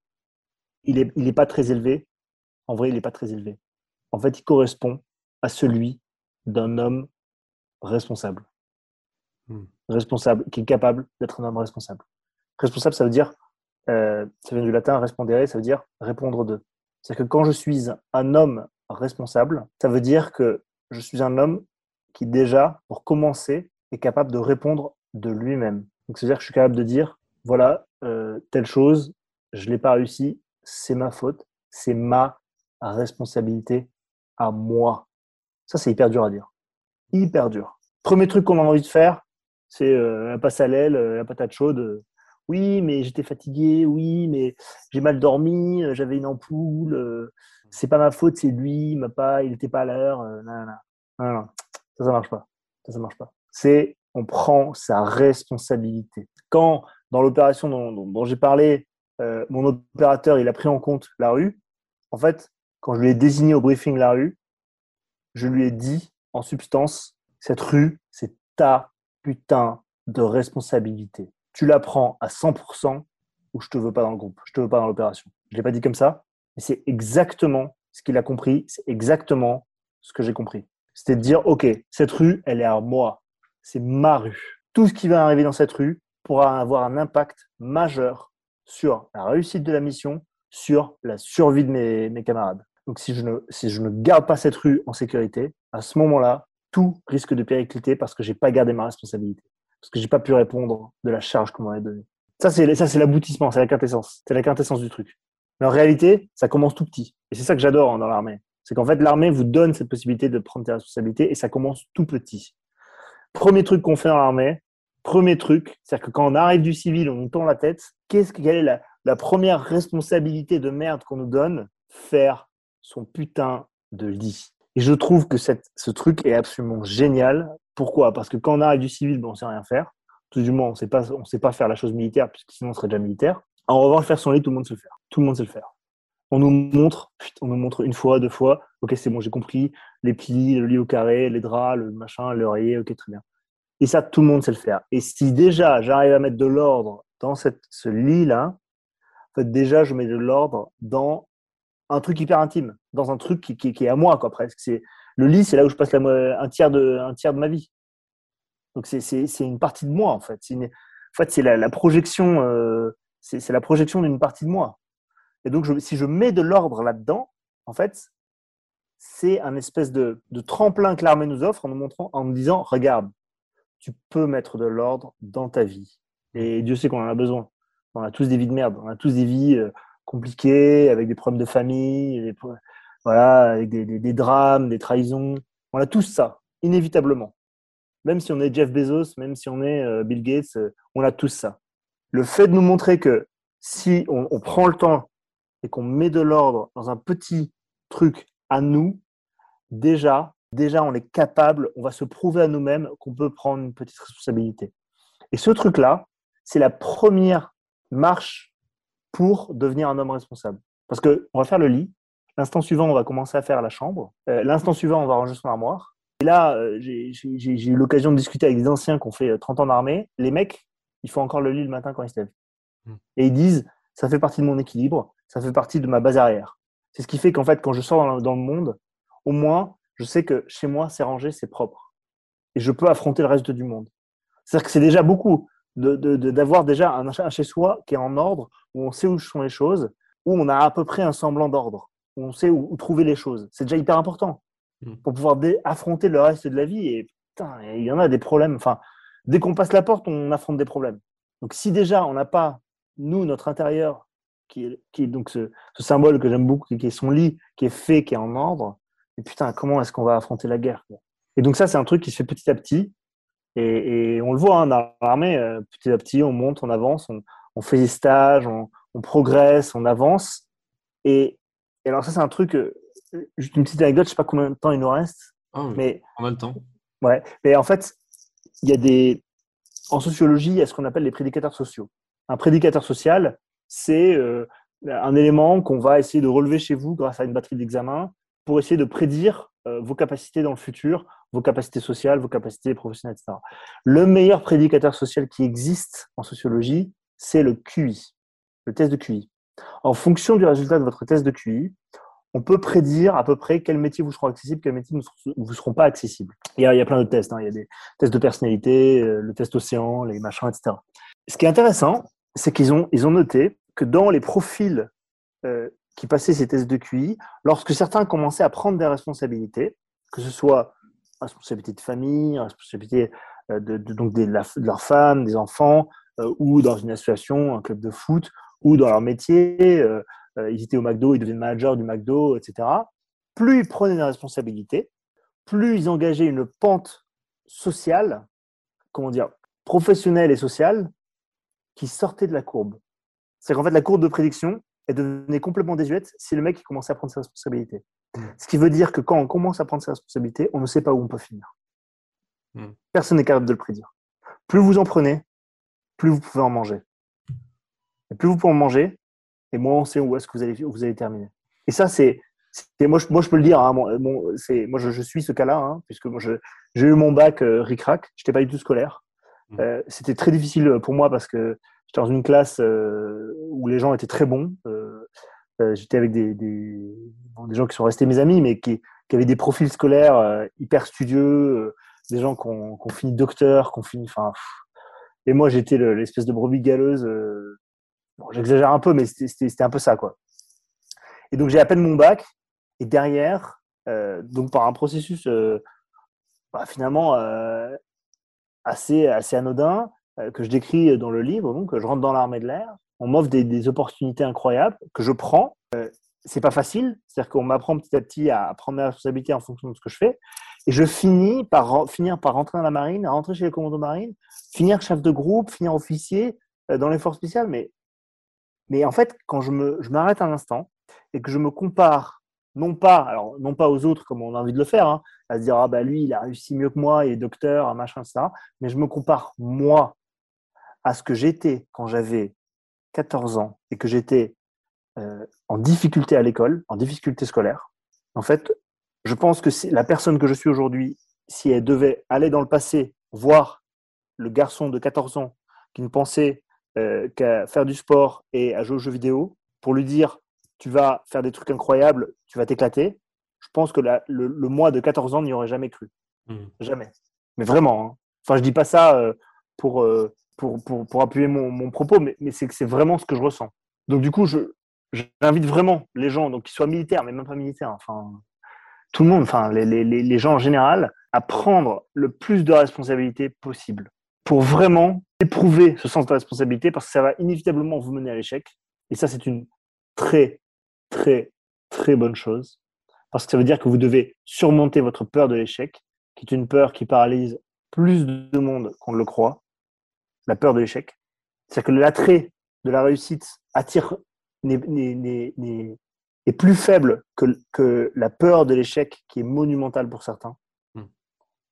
il n'est il est pas très élevé. En vrai, il n'est pas très élevé. En fait, il correspond à celui d'un homme responsable. Hmm. Responsable, qui est capable d'être un homme responsable. Responsable, ça veut dire, euh, ça vient du latin respondere, ça veut dire répondre de. C'est-à-dire que quand je suis un homme responsable, ça veut dire que je suis un homme qui déjà, pour commencer, est capable de répondre de lui-même. Donc, c'est-à-dire que je suis capable de dire, voilà, euh, telle chose, je ne l'ai pas réussi, c'est ma faute, c'est ma responsabilité à moi. Ça, c'est hyper dur à dire. Hyper dur. Premier truc qu'on a envie de faire, c'est euh, la passe à l'aile, euh, la patate chaude. Oui, mais j'étais fatigué. Oui, mais j'ai mal dormi. Euh, j'avais une ampoule. c'est pas ma faute, c'est lui. Il m'a pas, il n'était pas à l'heure. Non, non, non, ça, ça marche pas. Ça, ça marche pas. C'est, on prend sa responsabilité. Quand dans l'opération dont j'ai parlé, euh, mon opérateur, il a pris en compte la rue. En fait, quand je lui ai désigné au briefing la rue, je lui ai dit en substance, cette rue, c'est ta putain de responsabilité. Tu la prends à 100% ou je te veux pas dans le groupe, je te veux pas dans l'opération. Je l'ai pas dit comme ça, mais c'est exactement ce qu'il a compris, c'est exactement ce que j'ai compris. C'était de dire, OK, cette rue, elle est à moi. C'est ma rue. Tout ce qui va arriver dans cette rue pourra avoir un impact majeur sur la réussite de la mission, sur la survie de mes, camarades. Donc si je, ne, si je ne garde pas cette rue en sécurité, à ce moment-là, tout risque de péricliter parce que j'ai pas gardé ma responsabilité, parce que j'ai pas pu répondre de la charge qu'on m'avait donnée. Ça, c'est, ça, c'est l'aboutissement, c'est la quintessence. C'est la quintessence du truc. Mais en réalité, ça commence tout petit. Et c'est ça que j'adore hein, dans l'armée. C'est qu'en fait, l'armée vous donne cette possibilité de prendre tes responsabilités et ça commence tout petit. Premier truc qu'on fait dans l'armée, Premier truc, c'est-à-dire que quand on arrive du civil, on nous tend la tête, qu'est-ce quelle est la, première responsabilité de merde qu'on nous donne? Faire son putain de lit. Et je trouve que cette, ce truc est absolument génial. Pourquoi? Parce que quand on arrive du civil, ben, on ne sait rien faire. Tout du moins, on on sait pas faire la chose militaire, puisque sinon on serait déjà militaire. En revanche, faire son lit, tout le monde sait le faire. Tout le monde sait le faire. On nous montre, on nous montre une fois, deux fois. Ok, c'est bon, j'ai compris. Les plis, le lit au carré, les draps, le machin, l'oreiller. Ok, très bien. Et ça, tout le monde sait le faire. Et si déjà j'arrive à mettre de l'ordre dans ce lit-là, en fait, déjà, je mets de l'ordre dans un truc hyper intime, dans un truc qui, qui, est à moi, quoi, presque. C'est, le lit, c'est là où je passe un, tiers de, un tiers de ma vie. Donc, c'est, une partie de moi, en fait. C'est en fait, c'est la, projection, euh, c'est, la projection d'une partie de moi. Et donc, si je mets de l'ordre là-dedans, en fait, c'est un espèce de, de tremplin que l'armée nous offre en nous montrant, en nous disant, regarde, tu peux mettre de l'ordre dans ta vie. Et Dieu sait qu'on en a besoin. On a tous des vies de merde. On a tous des vies euh, compliquées, avec des problèmes de famille, voilà, avec des, drames, des trahisons. On a tous ça, inévitablement. Même si on est Jeff Bezos, même si on est euh, Bill Gates, euh, on a tous ça. Le fait de nous montrer que si on prend le temps et qu'on met de l'ordre dans un petit truc à nous, déjà, déjà on est capable, on va se prouver à nous-mêmes qu'on peut prendre une petite responsabilité. Et ce truc-là, c'est la première marche pour devenir un homme responsable. Parce qu'on va faire le lit, l'instant suivant, on va commencer à faire la chambre, euh, l'instant suivant, on va ranger son armoire. Et là, euh, j'ai eu l'occasion de discuter avec des anciens qui ont fait 30 euh, ans d'armée. Les mecs, ils font encore le lit le matin quand ils se lèvent. Hmm. Et ils disent, ça fait partie de mon équilibre, ça fait partie de ma base arrière. C'est ce qui fait qu'en fait, quand je sors dans le monde, au moins, je sais que chez moi, c'est rangé, c'est propre. Et je peux affronter le reste du monde. C'est-à-dire que c'est déjà beaucoup d'avoir déjà un, chez soi qui est en ordre, où on sait où sont les choses, où on a à peu près un semblant d'ordre, où on sait où, trouver les choses. C'est déjà hyper important mmh. pour pouvoir affronter le reste de la vie. Et putain, il y en a des problèmes. Enfin, dès qu'on passe la porte, on affronte des problèmes. Donc si déjà on n'a pas, nous, notre intérieur, qui est, qui est donc ce, symbole que j'aime beaucoup, qui est son lit, qui est fait, qui est en ordre, et putain, comment est-ce qu'on va affronter la guerre Et donc ça, c'est un truc qui se fait petit à petit. Et, on le voit hein, dans l'armée, euh, petit à petit, on monte, on avance, on, fait des stages, on, progresse, on avance. Et, alors ça, c'est un truc, euh, juste une petite anecdote, je sais pas combien de temps il nous reste. Oh, mais en même temps. Ouais, mais en fait, il y a des... En sociologie, il y a ce qu'on appelle les prédicateurs sociaux. Un prédicateur social, c'est euh, un élément qu'on va essayer de relever chez vous grâce à une batterie d'examen pour essayer de prédire euh, vos capacités dans le futur, vos capacités sociales, vos capacités professionnelles, etc. Le meilleur prédicateur social qui existe en sociologie, c'est le QI, le test de QI. En fonction du résultat de votre test de QI, on peut prédire à peu près quels métiers vous seront accessibles, quels métiers ne vous seront pas accessibles. Il y a, plein de tests. Hein. Il y a des tests de personnalité, euh, le test océan, les machins, etc. Ce qui est intéressant, c'est qu'ils ont, ils ont noté que dans les profils euh, qui passaient ces tests de QI, lorsque certains commençaient à prendre des responsabilités, que ce soit responsabilité de famille, responsabilité euh, de, donc de, leur femme, des enfants, euh, ou dans une association, un club de foot, ou dans leur métier, euh, ils étaient au McDo, ils devenaient manager du McDo, etc. Plus ils prenaient des responsabilités, plus ils engageaient une pente sociale, comment dire, professionnelle et sociale, qui sortait de la courbe. C'est qu'en fait, la courbe de prédiction, elle devenait complètement désuète si le mec il commençait à prendre ses responsabilités. Ce qui veut dire que quand on commence à prendre ses responsabilités, on ne sait pas où on peut finir. Mm. Personne n'est capable de le prédire. Plus vous en prenez, plus vous pouvez en manger. Et plus vous pouvez en manger, et moins on sait où est-ce que vous allez, vous allez terminer. Et ça, c'est. Moi je, moi, je peux le dire. Hein, moi, je, suis ce cas-là, hein, puisque moi, j'ai eu mon bac euh, ric-rac. Je n'étais pas du tout scolaire. Mm. Euh, c'était très difficile pour moi parce que Dans une classe euh, où les gens étaient très bons. Euh, euh, j'étais avec des, des, gens qui sont restés mes amis, mais qui, qui avaient des profils scolaires hyper studieux, des gens qui ont, fini docteur, qui ont fini. Enfin, et moi, j'étais l'espèce de brebis galeuse. J'exagère un peu, mais c'était un peu ça, quoi. Et donc, j'ai à peine mon bac. Et derrière, donc par un processus bah, finalement assez, assez anodin, que je décris dans le livre. Donc, je rentre dans l'armée de l'air. On m'offre des, opportunités incroyables que je prends. Euh, c'est pas facile, c'est-à-dire qu'on m'apprend petit à petit à prendre mes responsabilités en fonction de ce que je fais. Et je finis par finir par rentrer dans la marine, rentrer chez les commandos marines, finir chef de groupe, finir officier euh, dans les forces spéciales. Mais, mais en fait, quand je m'arrête je un instant et que je me compare, non pas, alors, non pas aux autres comme on a envie de le faire, hein, à se dire ah bah lui il a réussi mieux que moi, il est docteur, un machin, ça, mais je me compare moi à ce que j'étais quand j'avais 14 ans et que j'étais euh, en difficulté à l'école, en difficulté scolaire, en fait, je pense que la personne que je suis aujourd'hui, si elle devait aller dans le passé voir le garçon de 14 ans qui ne pensait euh, qu'à faire du sport et à jouer aux jeux vidéo, pour lui dire tu vas faire des trucs incroyables, tu vas t'éclater, je pense que le, le, moi de 14 ans n'y aurait jamais cru. Mmh. Jamais. Mais vraiment. Hein. Enfin, je dis pas ça euh, pour, pour, pour, pour appuyer mon, mon, propos, mais, mais c'est que c'est vraiment ce que je ressens. Donc, du coup, je, j'invite vraiment les gens, donc qu'ils soient militaires, mais même pas militaires, enfin, tout le monde, enfin, les, les, les gens en général, à prendre le plus de responsabilités possible pour vraiment éprouver ce sens de responsabilité parce que ça va inévitablement vous mener à l'échec. Et ça, c'est une très, très, très bonne chose parce que ça veut dire que vous devez surmonter votre peur de l'échec, qui est une peur qui paralyse plus de monde qu'on ne le croit, la peur de l'échec. C'est-à-dire que l'attrait de la réussite attire, est, plus faible que, que la peur de l'échec qui est monumentale pour certains, hmm.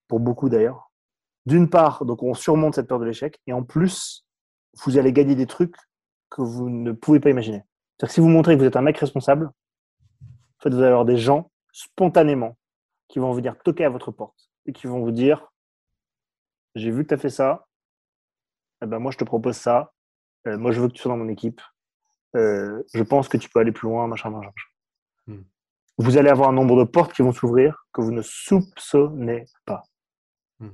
pour beaucoup d'ailleurs. D'une part, donc on surmonte cette peur de l'échec, et en plus, vous allez gagner des trucs que vous ne pouvez pas imaginer. C'est-à-dire que si vous montrez que vous êtes un mec responsable, en fait, vous allez avoir des gens spontanément qui vont venir toquer à votre porte et qui vont vous dire J'ai vu que tu as fait ça, eh ben moi je te propose ça, euh, moi je veux que tu sois dans mon équipe, euh, je pense que tu peux aller plus loin, machin, machin. Hmm. Vous allez avoir un nombre de portes qui vont s'ouvrir que vous ne soupçonnez pas. Hmm.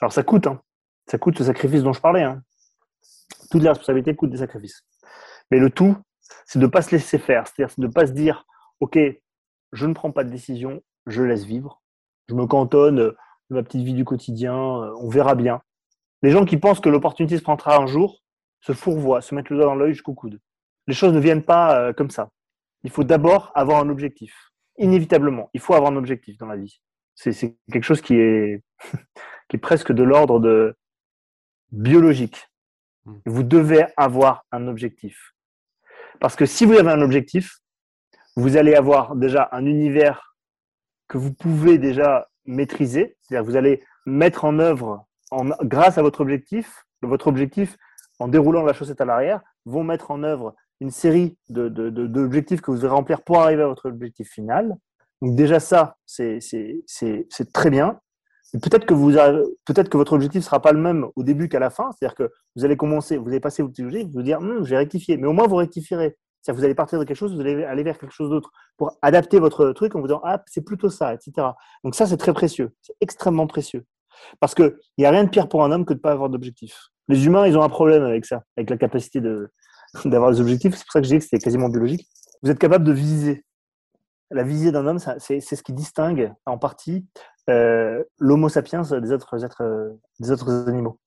Alors ça coûte, hein. ça coûte ce sacrifice dont je parlais. Hein. Toutes les responsabilités coûtent des sacrifices. Mais le tout, c'est de ne pas se laisser faire, c'est-à-dire de ne pas se dire, OK, je ne prends pas de décision, je laisse vivre, je me cantonne de ma petite vie du quotidien, euh, on verra bien. Les gens qui pensent que l'opportunité se prendra un jour se fourvoient, se mettent le doigt dans l'œil jusqu'au coude. Les choses ne viennent pas euh, comme ça. Il faut d'abord avoir un objectif. Inévitablement, il faut avoir un objectif dans la vie. C'est quelque chose qui est, (laughs) qui est presque de l'ordre de biologique. Hmm. Vous devez avoir un objectif. Parce que si vous avez un objectif, vous allez avoir déjà un univers que vous pouvez déjà maîtriser. C'est-à-dire que vous allez mettre en œuvre, grâce à votre objectif, votre objectif, en déroulant la chaussette à l'arrière, vont mettre en œuvre une série d'objectifs que vous allez remplir pour arriver à votre objectif final. Donc déjà ça, c'est très bien. Peut-être que, peut que votre objectif ne sera pas le même au début qu'à la fin. C'est-à-dire que vous allez commencer, vous allez passer votre objectif, vous dire, hum, j'ai rectifié. Mais au moins, vous rectifierez. C'est-à-dire vous allez partir de quelque chose, vous allez aller vers quelque chose d'autre pour adapter votre truc en vous disant, ah, c'est plutôt ça, etc. Donc ça, c'est très précieux. C'est extrêmement précieux. Parce qu'il n'y a rien de pire pour un homme que de ne pas avoir d'objectif. Les humains, ils ont un problème avec ça, avec la capacité (laughs) d'avoir des objectifs. C'est pour ça que je dis que c'était quasiment biologique. Vous êtes capable de viser. La visée d'un homme, c'est ce qui distingue en partie euh, l'homo sapiens des autres, êtres, des autres animaux.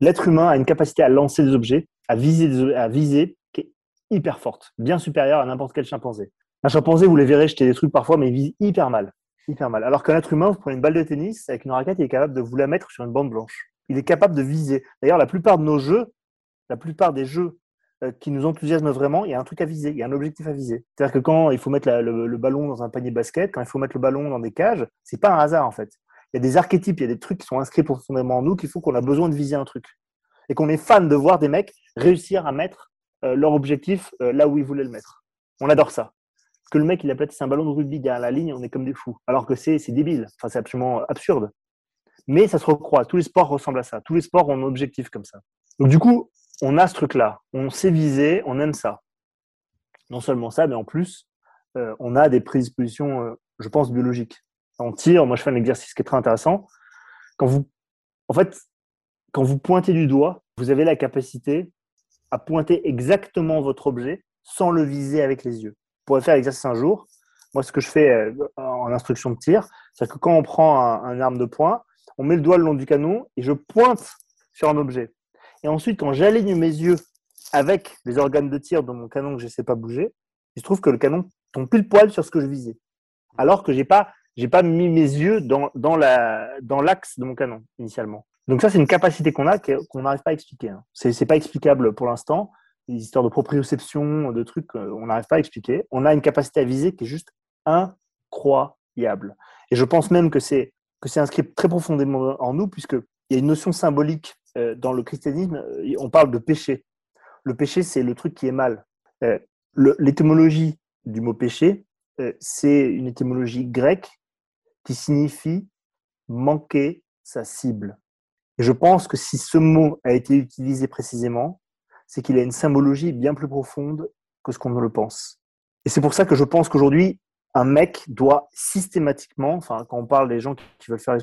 L'être humain a une capacité à lancer des objets, à viser, à viser qui est hyper forte, bien supérieure à n'importe quel chimpanzé. Un chimpanzé, vous les verrez jeter des trucs parfois, mais il vise hyper mal. Alors qu'un être humain, vous prenez une balle de tennis avec une raquette, il est capable de vous la mettre sur une bande blanche. Il est capable de viser. D'ailleurs, la plupart de nos jeux, la plupart des jeux euh, qui nous enthousiasment vraiment, il y a un truc à viser, il y a un objectif à viser. C'est-à-dire que quand il faut mettre le, ballon dans un panier basket, quand il faut mettre le ballon dans des cages, c'est pas un hasard en fait. Il y a des archétypes, il y a des trucs qui sont inscrits profondément en nous qui font qu'on a besoin de viser un truc. Et qu'on est fan de voir des mecs réussir à mettre euh, leur objectif euh, là où ils voulaient le mettre. On adore ça. Que le mec, il a platissé un ballon de rugby derrière la ligne, on est comme des fous. Alors que c'est débile. Enfin, c'est absolument absurde. Mais ça se recroise. Tous les sports ressemblent à ça. Tous les sports ont un objectif comme ça. Donc, du coup, on a ce truc-là, on sait viser, on aime ça. Non seulement ça, mais en plus, euh, on a des prédispositions, euh, je pense, biologiques. En tir, moi je fais un exercice qui est très intéressant. Quand vous, en fait, quand vous pointez du doigt, vous avez la capacité à pointer exactement votre objet sans le viser avec les yeux. Pourrez faire l'exercice un jour. Moi, ce que je fais euh, en instruction de tir, c'est que quand on prend un arme de poing, on met le doigt le long du canon et je pointe sur un objet. Et ensuite, quand j'aligne mes yeux avec les organes de tir de mon canon que je ne sais pas bouger, il se trouve que le canon tombe pile poil sur ce que je visais. Alors que je n'ai pas, pas mis mes yeux dans, dans l'axe de mon canon initialement. Donc ça, c'est une capacité qu'on a qu'on n'arrive pas à expliquer. Hein. Ce n'est pas explicable pour l'instant. Les histoires de proprioception, de trucs, euh, on n'arrive pas à expliquer. On a une capacité à viser qui est juste incroyable. Et je pense même que c'est que c'est inscrit très profondément en nous, puisqu'il y a une notion symbolique euh, dans le christianisme, euh, on parle de péché. Le péché, c'est le truc qui est mal. Euh, l'étymologie du mot péché, c'est une étymologie grecque qui signifie manquer sa cible. Et je pense que si ce mot a été utilisé précisément, c'est qu'il a une symbologie bien plus profonde que ce qu'on ne le pense. Et c'est pour ça que je pense qu'aujourd'hui, un mec doit systématiquement, enfin, quand on parle des gens qui veulent faire les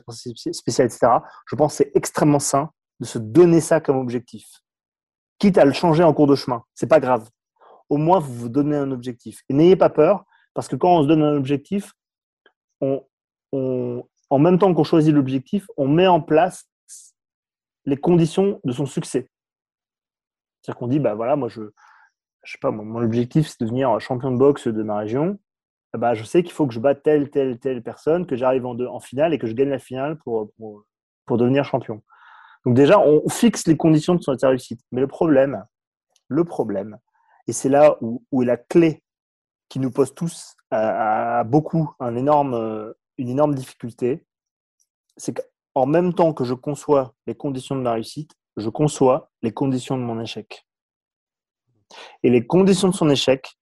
spéciales, etc., je pense que c'est extrêmement sain de se donner ça comme objectif. Quitte à le changer en cours de chemin, c'est pas grave. Au moins, vous vous donnez un objectif. Et n'ayez pas peur, parce que quand on se donne un objectif, on, en même temps qu'on choisit l'objectif, on met en place les conditions de son succès. C'est-à-dire qu'on dit, bah voilà, moi je, je sais pas, mon objectif c'est de devenir champion de boxe de ma région. Bah, je sais qu'il faut que je batte telle, telle, telle personne, que j'arrive en, finale et que je gagne la finale pour, pour, devenir champion. Donc déjà, on fixe les conditions de son réussite. Mais le problème, le problème, et c'est là où, où, est la clé qui nous pose tous à, beaucoup un énorme, une énorme difficulté, c'est qu'en même temps que je conçois les conditions de ma réussite, je conçois les conditions de mon échec. Et les conditions de son échec,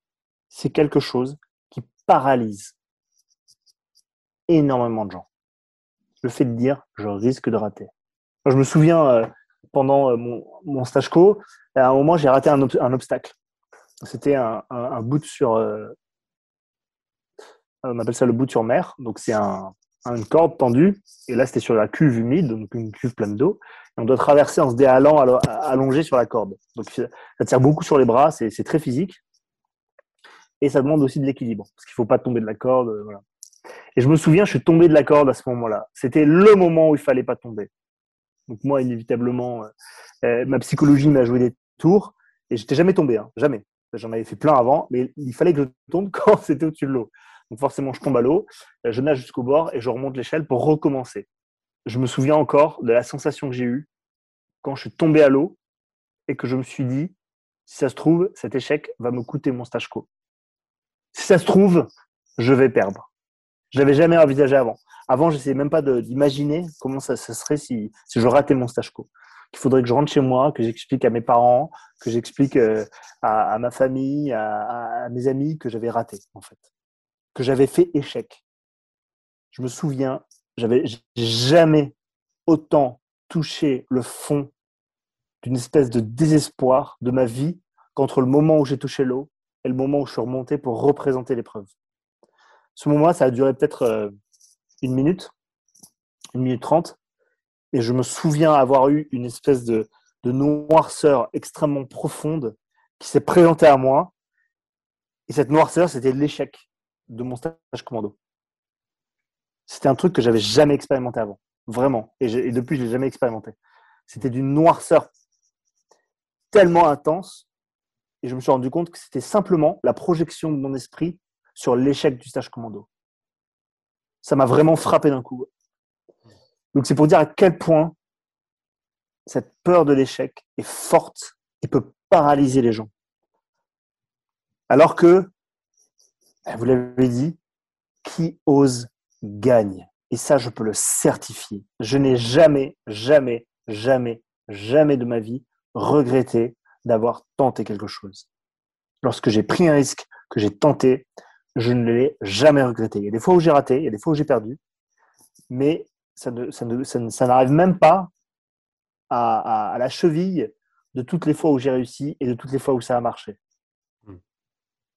c'est quelque chose qui paralyse énormément de gens. Le fait de dire je risque de rater. je me souviens euh, pendant euh, mon, stage co, à un moment j'ai raté un, obstacle. C'était un, bout sur, euh, on appelle ça le bout sur mer. Donc c'est une corde tendue et là c'était sur la cuve humide, donc une cuve pleine d'eau on doit traverser en se déhalant allongé sur la corde. Donc ça tire beaucoup sur les bras, c'est très physique. Et ça demande aussi de l'équilibre, parce qu'il ne faut pas tomber de la corde. Euh, et je me souviens, je suis tombé de la corde à ce moment-là. C'était le moment où il fallait pas tomber. Donc moi, inévitablement, euh, euh, ma psychologie m'a joué des tours et j'étais jamais tombé, hein, jamais. J'en avais fait plein avant, mais il fallait que je tombe (laughs) quand c'était au-dessus de l'eau. Donc forcément, je tombe à l'eau, je nage jusqu'au bord et je remonte l'échelle pour recommencer je me souviens encore de la sensation que j'ai eue quand je suis tombé à l'eau et que je me suis dit, si ça se trouve, cet échec va me coûter mon stage co. Si ça se trouve, je vais perdre. Je l'avais jamais envisagé avant. Avant, je n'essayais même pas d'imaginer comment ça, serait si, je ratais mon stage co. Il faudrait que je rentre chez moi, que j'explique à mes parents, que j'explique euh, à, ma famille, à mes amis que j'avais raté, en fait. Que j'avais fait échec. Je me souviens j'avais jamais autant touché le fond d'une espèce de désespoir de ma vie qu'entre le moment où j'ai touché l'eau et le moment où je suis remonté pour représenter l'épreuve. Ce moment-là, ça a duré peut-être euh, une minute, une minute trente, et je me souviens avoir eu une espèce de, de noirceur extrêmement profonde qui s'est présentée à moi. Et cette noirceur, c'était l'échec de mon stage commando. C'était un truc que j'avais jamais expérimenté avant, vraiment. Et, depuis, je l'ai jamais expérimenté. C'était d'une noirceur tellement intense, et je me suis rendu compte que c'était simplement la projection de mon esprit sur l'échec du stage commando. Ça m'a vraiment frappé d'un coup. Donc c'est pour dire à quel point cette peur de l'échec est forte et peut paralyser les gens. Alors que, vous l'avez dit, qui ose gagne. Et ça, je peux le certifier. Je n'ai jamais, jamais, jamais, jamais de ma vie regretté d'avoir tenté quelque chose. Lorsque j'ai pris un risque, que j'ai tenté, je ne l'ai jamais regretté. Il y a des fois où j'ai raté, il y a des fois où j'ai perdu, mais ça, ça, n'arrive même pas à, la cheville de toutes les fois où j'ai réussi et de toutes les fois où ça a marché.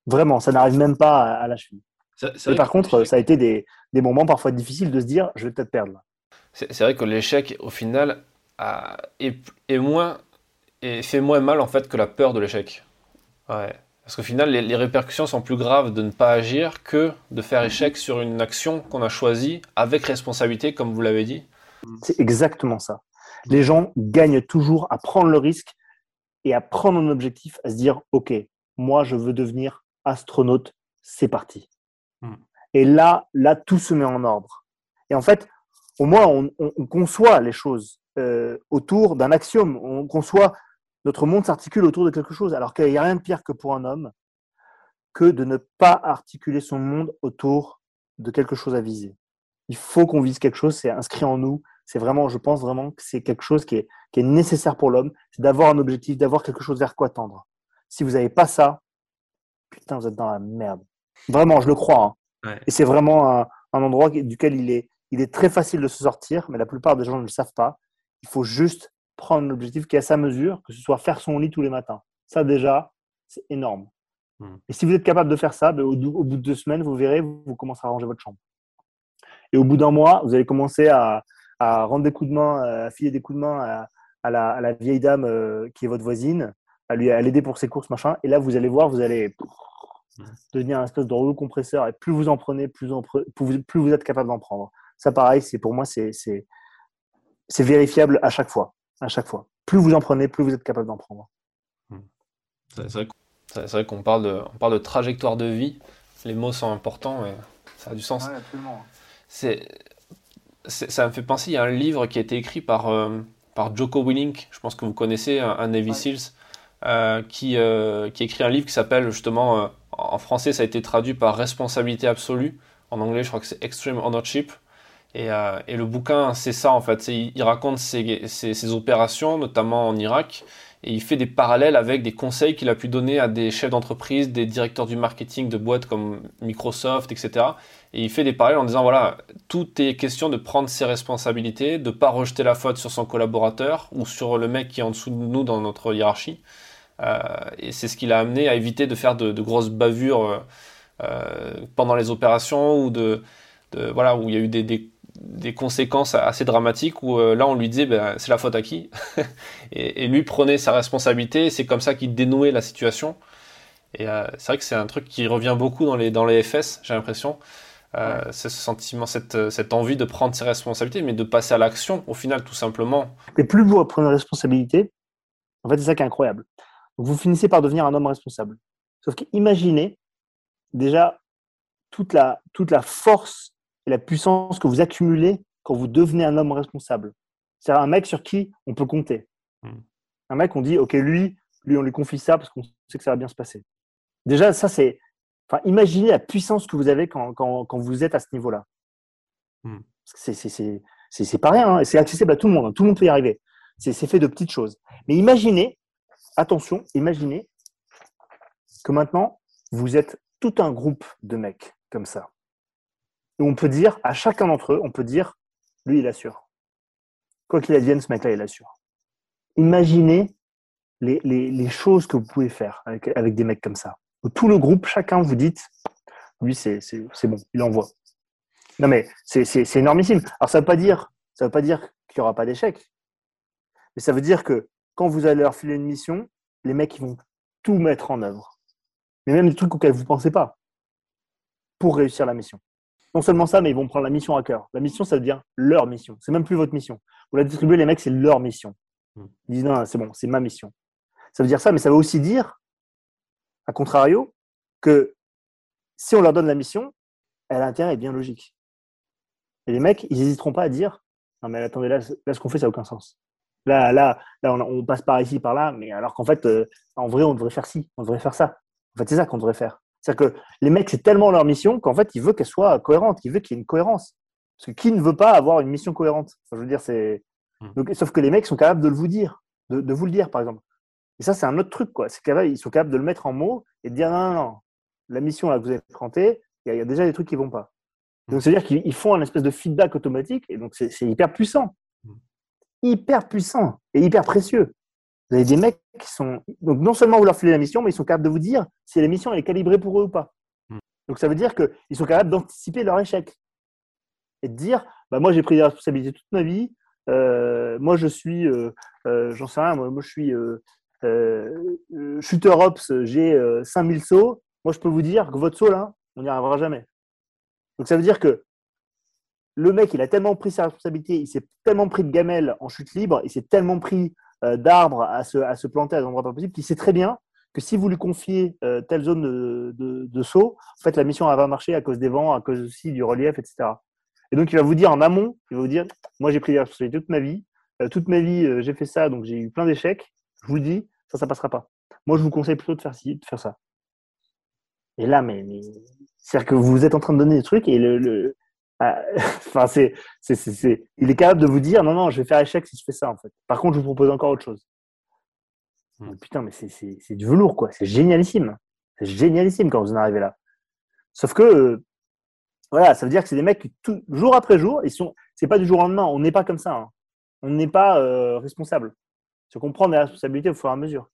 Vraiment, ça n'arrive même pas à la cheville par contre, ça a été des, des, moments parfois difficiles de se dire, je vais peut-être perdre. C'est vrai que l'échec, au final, a, est, moins, et fait moins mal en fait que la peur de l'échec. Ouais. Parce qu'au final, les, répercussions sont plus graves de ne pas agir que de faire échec sur une action qu'on a choisie avec responsabilité, comme vous l'avez dit. C'est exactement ça. Les gens gagnent toujours à prendre le risque et à prendre un objectif, à se dire, OK, moi, je veux devenir astronaute, c'est parti. Mm. Et là, là, tout se met en ordre. Et en fait, au moins, on, conçoit les choses euh, autour d'un axiome. On conçoit notre monde s'articule autour de quelque chose. Alors qu'il n'y a rien de pire que pour un homme que de ne pas articuler son monde autour de quelque chose à viser. Il faut qu'on vise quelque chose, c'est inscrit en nous. C'est vraiment, je pense vraiment que c'est quelque chose qui est, qui est nécessaire pour l'homme, c'est d'avoir un objectif, d'avoir quelque chose vers quoi tendre. Si vous n'avez pas ça, putain, vous êtes dans la merde. Vraiment, je le crois. Hein. Et c'est vraiment un, endroit duquel il est, il est très facile de se sortir, mais la plupart des gens ne le savent pas. Il faut juste prendre l'objectif qui est à sa mesure, que ce soit faire son lit tous les matins. Ça, déjà, c'est énorme. Hmm. Et si vous êtes capable de faire ça, ben, au, bout de deux semaines, vous verrez, vous, commencerez à ranger votre chambre. Et au bout d'un mois, vous allez commencer à, rendre des coups de main, à filer des coups de main à, la, vieille dame euh, qui est votre voisine, à lui à l'aider pour ses courses, machin. Et là, vous allez voir, vous allez devenir un espèce de rouleau compresseur. Et plus vous en prenez, plus, plus, vous êtes capable d'en prendre. Ça, pareil, c'est pour moi, c'est vérifiable à chaque fois. À chaque fois. Plus vous en prenez, plus vous êtes capable d'en prendre. Hmm. C'est vrai qu'on parle, de, on parle de trajectoire de vie. Les mots sont importants et ça a du sens. C'est, ça me fait penser, il y a un livre qui a été écrit par, euh, par Joko Willink, je pense que vous connaissez, un, Navy Seals, euh, qui, euh, qui écrit un livre qui s'appelle justement, en français ça a été traduit par Responsabilité absolue, en anglais je crois que c'est Extreme Ownership. Et, le bouquin, c'est ça en fait. Il, raconte ses, ses, opérations, notamment en Irak, et il fait des parallèles avec des conseils qu'il a pu donner à des chefs d'entreprise, des directeurs du marketing de boîtes comme Microsoft, etc. Et il fait des parallèles en disant voilà, tout est question de prendre ses responsabilités, de ne pas rejeter la faute sur son collaborateur ou sur le mec qui est en dessous de nous dans notre hiérarchie. Euh, et c'est ce qui l'a amené à éviter de faire de, grosses bavures euh, euh, pendant les opérations ou de, voilà où il y a eu des, conséquences assez dramatiques où là on lui disait ben, c'est la faute à qui (laughs) et, lui prenait sa responsabilité. C'est comme ça qu'il dénouait la situation. Et c'est vrai que c'est un truc qui revient beaucoup dans les, dans les FS, j'ai l'impression. Euh, ce sentiment, cette, cette, envie de prendre ses responsabilités, mais de passer à l'action au final, tout simplement. Et plus vous prenez responsabilité, en fait, c'est ça qui est incroyable. Vous finissez par devenir un homme responsable. Sauf qu'imaginez déjà toute la, toute la force et la puissance que vous accumulez quand vous devenez un homme responsable. C'est un mec sur qui on peut compter. Hmm. Un mec, on dit, OK, lui, lui, on lui confie ça parce qu'on sait que ça va bien se passer. Déjà, ça, c'est Enfin, imaginez la puissance que vous avez quand, quand, vous êtes à ce niveau-là. Hmm. C'est pas rien, hein, c'est accessible à tout le monde, hein. tout le monde peut y arriver. C'est fait de petites choses. Mais imaginez, attention, imaginez que maintenant, vous êtes tout un groupe de mecs comme ça. Et on peut dire, à chacun d'entre eux, on peut dire, lui, il assure. Quoi qu'il advienne, ce mec-là, il assure. Imaginez les, choses que vous pouvez faire avec, avec des mecs comme ça tout le groupe, chacun vous dites, lui, c'est bon, il envoie. Non, mais c'est énormissime. Alors, ça ne veut pas dire, ça veut pas dire qu'il n'y aura pas d'échec. Mais ça veut dire que quand vous allez leur filer une mission, les mecs, ils vont tout mettre en œuvre. Mais même des trucs auxquels vous ne pensez pas pour réussir la mission. Non seulement ça, mais ils vont prendre la mission à cœur. La mission, ça veut dire leur mission. C'est même plus votre mission. Vous la distribuez, les mecs, c'est leur mission. Hmm. Ils disent non, c'est bon, c'est ma mission. Ça veut dire ça, mais ça veut aussi dire a contrario, que si on leur donne la mission, elle a intérêt est bien logique. Et les mecs, ils n'hésiteront pas à dire Non, mais attendez, là, ce qu'on fait, ça n'a aucun sens. Là, là, là on, passe par ici, par là, mais alors qu'en fait, euh, en vrai, on devrait faire ci, on devrait faire ça. En fait, c'est ça qu'on devrait faire. C'est-à-dire que les mecs, c'est tellement leur mission qu'en fait, ils veulent qu'elle soit cohérente, ils veulent qu'il y ait une cohérence. Parce que qui ne veut pas avoir une mission cohérente? Je veux dire, c'est. Mmh. sauf que les mecs sont capables de le vous dire, de vous le dire, par exemple. Et ça, c'est un autre truc. Quoi. C'est qu'ils sont capables de le mettre en mots et de dire non, non, non, la mission là, que vous avez présentée, il y, a déjà des trucs qui vont pas. Donc, c'est-à-dire qu'ils font un espèce de feedback automatique et donc c'est hyper puissant. Hyper puissant et hyper précieux. Vous avez des mecs qui sont. Donc, non seulement vous leur filez la mission, mais ils sont capables de vous dire si la mission est calibrée pour eux ou pas. Mm. Donc, ça veut dire qu'ils sont capables d'anticiper leur échec et de dire bah, moi, j'ai pris des responsabilités toute ma vie. Euh, moi, je suis, euh, euh, j'en sais rien, moi, moi je suis shooter Ops, j'ai 5000 euh, sauts. Moi, je peux vous dire que votre saut, là, on n'y arrivera jamais. Donc, ça veut dire que le mec, il a tellement pris sa responsabilité, il s'est tellement pris de gamelles en chute libre, il s'est tellement pris d'arbres à se, planter à des endroits pas possibles, qu'il sait très bien que si vous lui confiez telle zone de, saut, en fait, la mission va marcher à cause des vents, à cause aussi du relief, etc. Et donc, il va vous dire en amont, il va vous dire, moi, j'ai pris des responsabilités toute ma vie, toute ma vie, j'ai fait ça, donc j'ai eu plein d'échecs. Je vous dis, ça, ça passera pas. Moi, je vous conseille plutôt de faire ci, de faire ça. Et là, mais, c'est-à-dire que vous êtes en train de donner des trucs et le, (laughs) enfin, c'est, c'est, il est capable de vous dire non, non, je vais faire échec si je fais ça en fait. Par contre, je vous propose encore autre chose. Hmm. Putain, mais c'est, du velours quoi. C'est génialissime. C'est génialissime quand vous en arrivez là. Sauf que, euh, voilà, ça veut dire que c'est des mecs qui, jour après jour, ils sont, c'est pas du jour au lendemain. On n'est pas comme ça. Hein. On n'est pas euh, responsable se comprendre les responsabilités au fur et à mesure.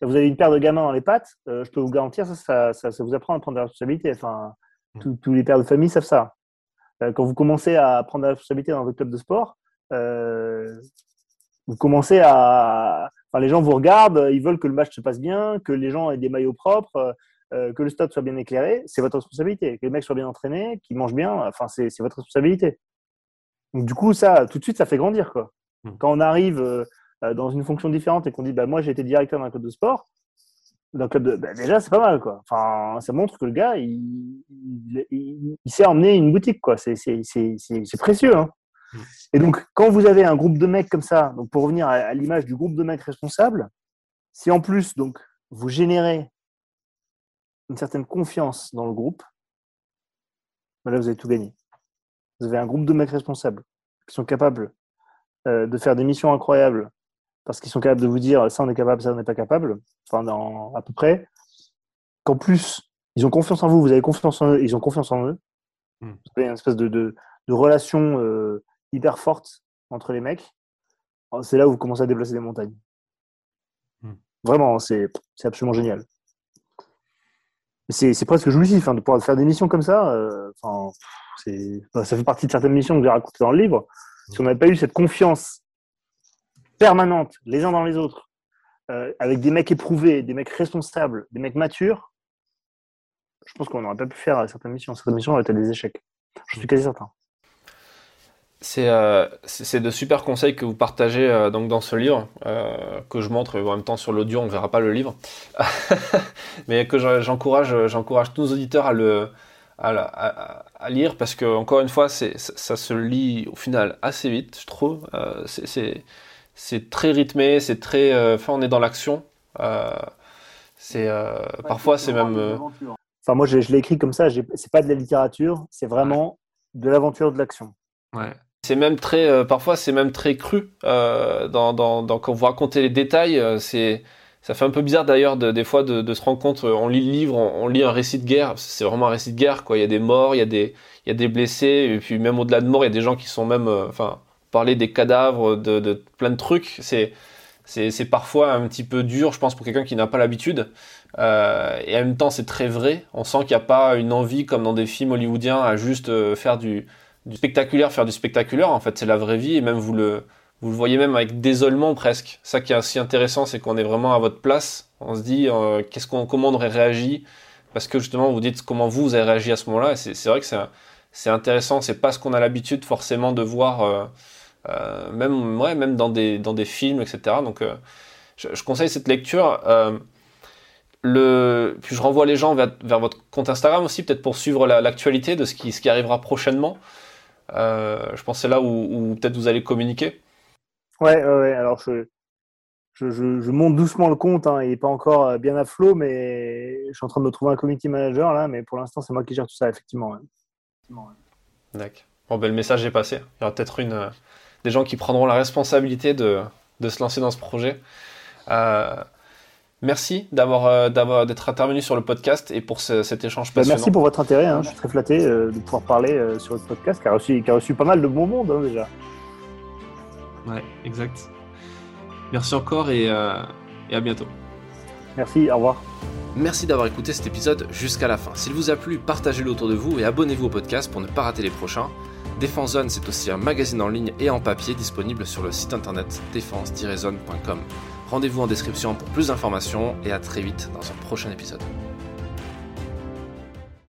vous avez une paire de gamins dans les pattes, euh, je peux vous garantir, ça, ça, ça, vous apprend à prendre des responsabilités. Enfin, mm. tous les pères de famille savent ça. Euh, quand vous commencez à prendre des responsabilités dans votre club de sport, euh, vous commencez à. Enfin, les gens vous regardent, ils veulent que le match se passe bien, que les gens aient des maillots propres, que le stade soit bien éclairé. C'est votre responsabilité. Que les mecs soient bien entraînés, qu'ils mangent bien, enfin, c'est votre responsabilité. Donc, du coup, ça, tout de suite, ça fait grandir. Quoi. Hmm. Quand on arrive euh, euh, dans une fonction différente et qu'on dit bah, Moi, j'ai été directeur d'un club de sport, d'un club de... bah, déjà, c'est pas mal. Quoi. Enfin, ça montre que le gars, il, il, il, il sait emmener une boutique. quoi. C'est précieux. Hein. Hmm. Et donc, quand vous avez un groupe de mecs comme ça, donc pour revenir à, à l'image du groupe de mecs responsables, si en plus, donc, vous générez une certaine confiance dans le groupe, bah là, vous avez tout gagné. Vous avez un groupe de mecs responsables qui sont capables euh, de faire des missions incroyables parce qu'ils sont capables de vous dire ça on est capable, ça on n'est pas capable, enfin dans, à peu près. Qu'en plus, ils ont confiance en vous, vous avez confiance en eux, ils ont confiance en eux. Mm. Vous avez une espèce de, de, de relation euh, hyper forte entre les mecs. Alors, C'est là où vous commencez à déplacer des montagnes. Mm. Vraiment, c'est absolument génial. C'est presque jouissif hein, de pouvoir faire des missions comme ça. euh, Enfin, ça fait partie de certaines missions que j'ai racontées dans le livre. Si on n'avait pas eu cette confiance permanente, les uns dans les autres, euh, avec des mecs éprouvés, des mecs responsables, des mecs matures, je pense qu'on n'aurait pas pu faire certaines missions. Certaines missions auraient été des échecs. Je suis quasi certain. C'est euh, c'est de super conseils que vous partagez euh, donc dans ce livre, euh, que je montre en même temps sur l'audio, on ne verra pas le livre, (laughs) mais que je- j'encourage tous nos auditeurs à le à, lire parce que encore une fois, ça, ça se lit au final assez vite, je trouve. Euh, c'est très rythmé, c'est très, euh, enfin on est dans l'action. Euh, c'est euh, parfois c'est même Enfin, moi, je, je l'ai écrit comme ça. C'est pas de la littérature, c'est vraiment de l'aventure, de l'action. Ouais. C'est même très, euh, parfois c'est même très cru. Euh, dans, dans, dans- quand vous racontez les détails, euh, c'est, ça fait un peu bizarre d'ailleurs de, des fois de, de se rendre compte. On lit le livre, on, on lit un récit de guerre. C'est vraiment un récit de guerre, quoi. Il y a des morts, il y a des, il y a des blessés, et puis même au-delà de morts, il y a des gens qui sont même, euh, enfin, parler des cadavres, de, plein de trucs. C'est, c'est, parfois un petit peu dur, je pense, pour quelqu'un qui n'a pas l'habitude. Euh, et en même temps, c'est très vrai. On sent qu'il n'y a pas une envie, comme dans des films hollywoodiens, à juste euh, faire du, spectaculaire, faire du spectaculaire. En fait, c'est la vraie vie, et même vous le, vous le voyez même avec désolement presque. Ça qui est aussi intéressant, c'est qu'on est vraiment à votre place. On se dit, euh, qu'est-ce qu'on, comment on aurait réagi? Parce que justement, vous dites comment vous, vous avez réagi à ce moment-là. C'est, vrai que c'est, intéressant. C'est pas ce qu'on a l'habitude forcément de voir, même, ouais, même dans des, dans des films, etc. Donc, euh, je, je conseille cette lecture. Euh, le... Puis je renvoie les gens vers, vers votre compte Instagram aussi, peut-être pour suivre la- l'actualité de ce qui, ce qui arrivera prochainement. Euh, je pense que c'est là où, où peut-être vous allez communiquer. Ouais, ouais. Alors, je, je, je, je monte doucement le compte. Hein. Il n'est pas encore euh, bien à flot, mais je suis en train de me trouver un community manager là. Mais pour l'instant, c'est moi qui gère tout ça, effectivement. ouais. D'accord. Bon, ben, le message est passé. Il y aura peut-être une, euh, des gens qui prendront la responsabilité de, de se lancer dans ce projet. Euh, merci d'avoir, euh, d'avoir, d'être intervenu sur le podcast et pour ce- cet échange Bah, passionnant. merci pour votre intérêt. hein. Je suis très flatté euh, de pouvoir parler euh, sur votre podcast qui a reçu, qui a reçu pas mal de bon monde hein, déjà. Ouais, exact. Merci encore et, euh, et à bientôt. Merci, au revoir. Merci d'avoir écouté cet épisode jusqu'à la fin. S'il vous a plu, partagez-le autour de vous et abonnez-vous au podcast pour ne pas rater les prochains. Défense Zone, c'est aussi un magazine en ligne et en papier disponible sur le site internet défense-zone.com. Rendez-vous en description pour plus d'informations et à très vite dans un prochain épisode.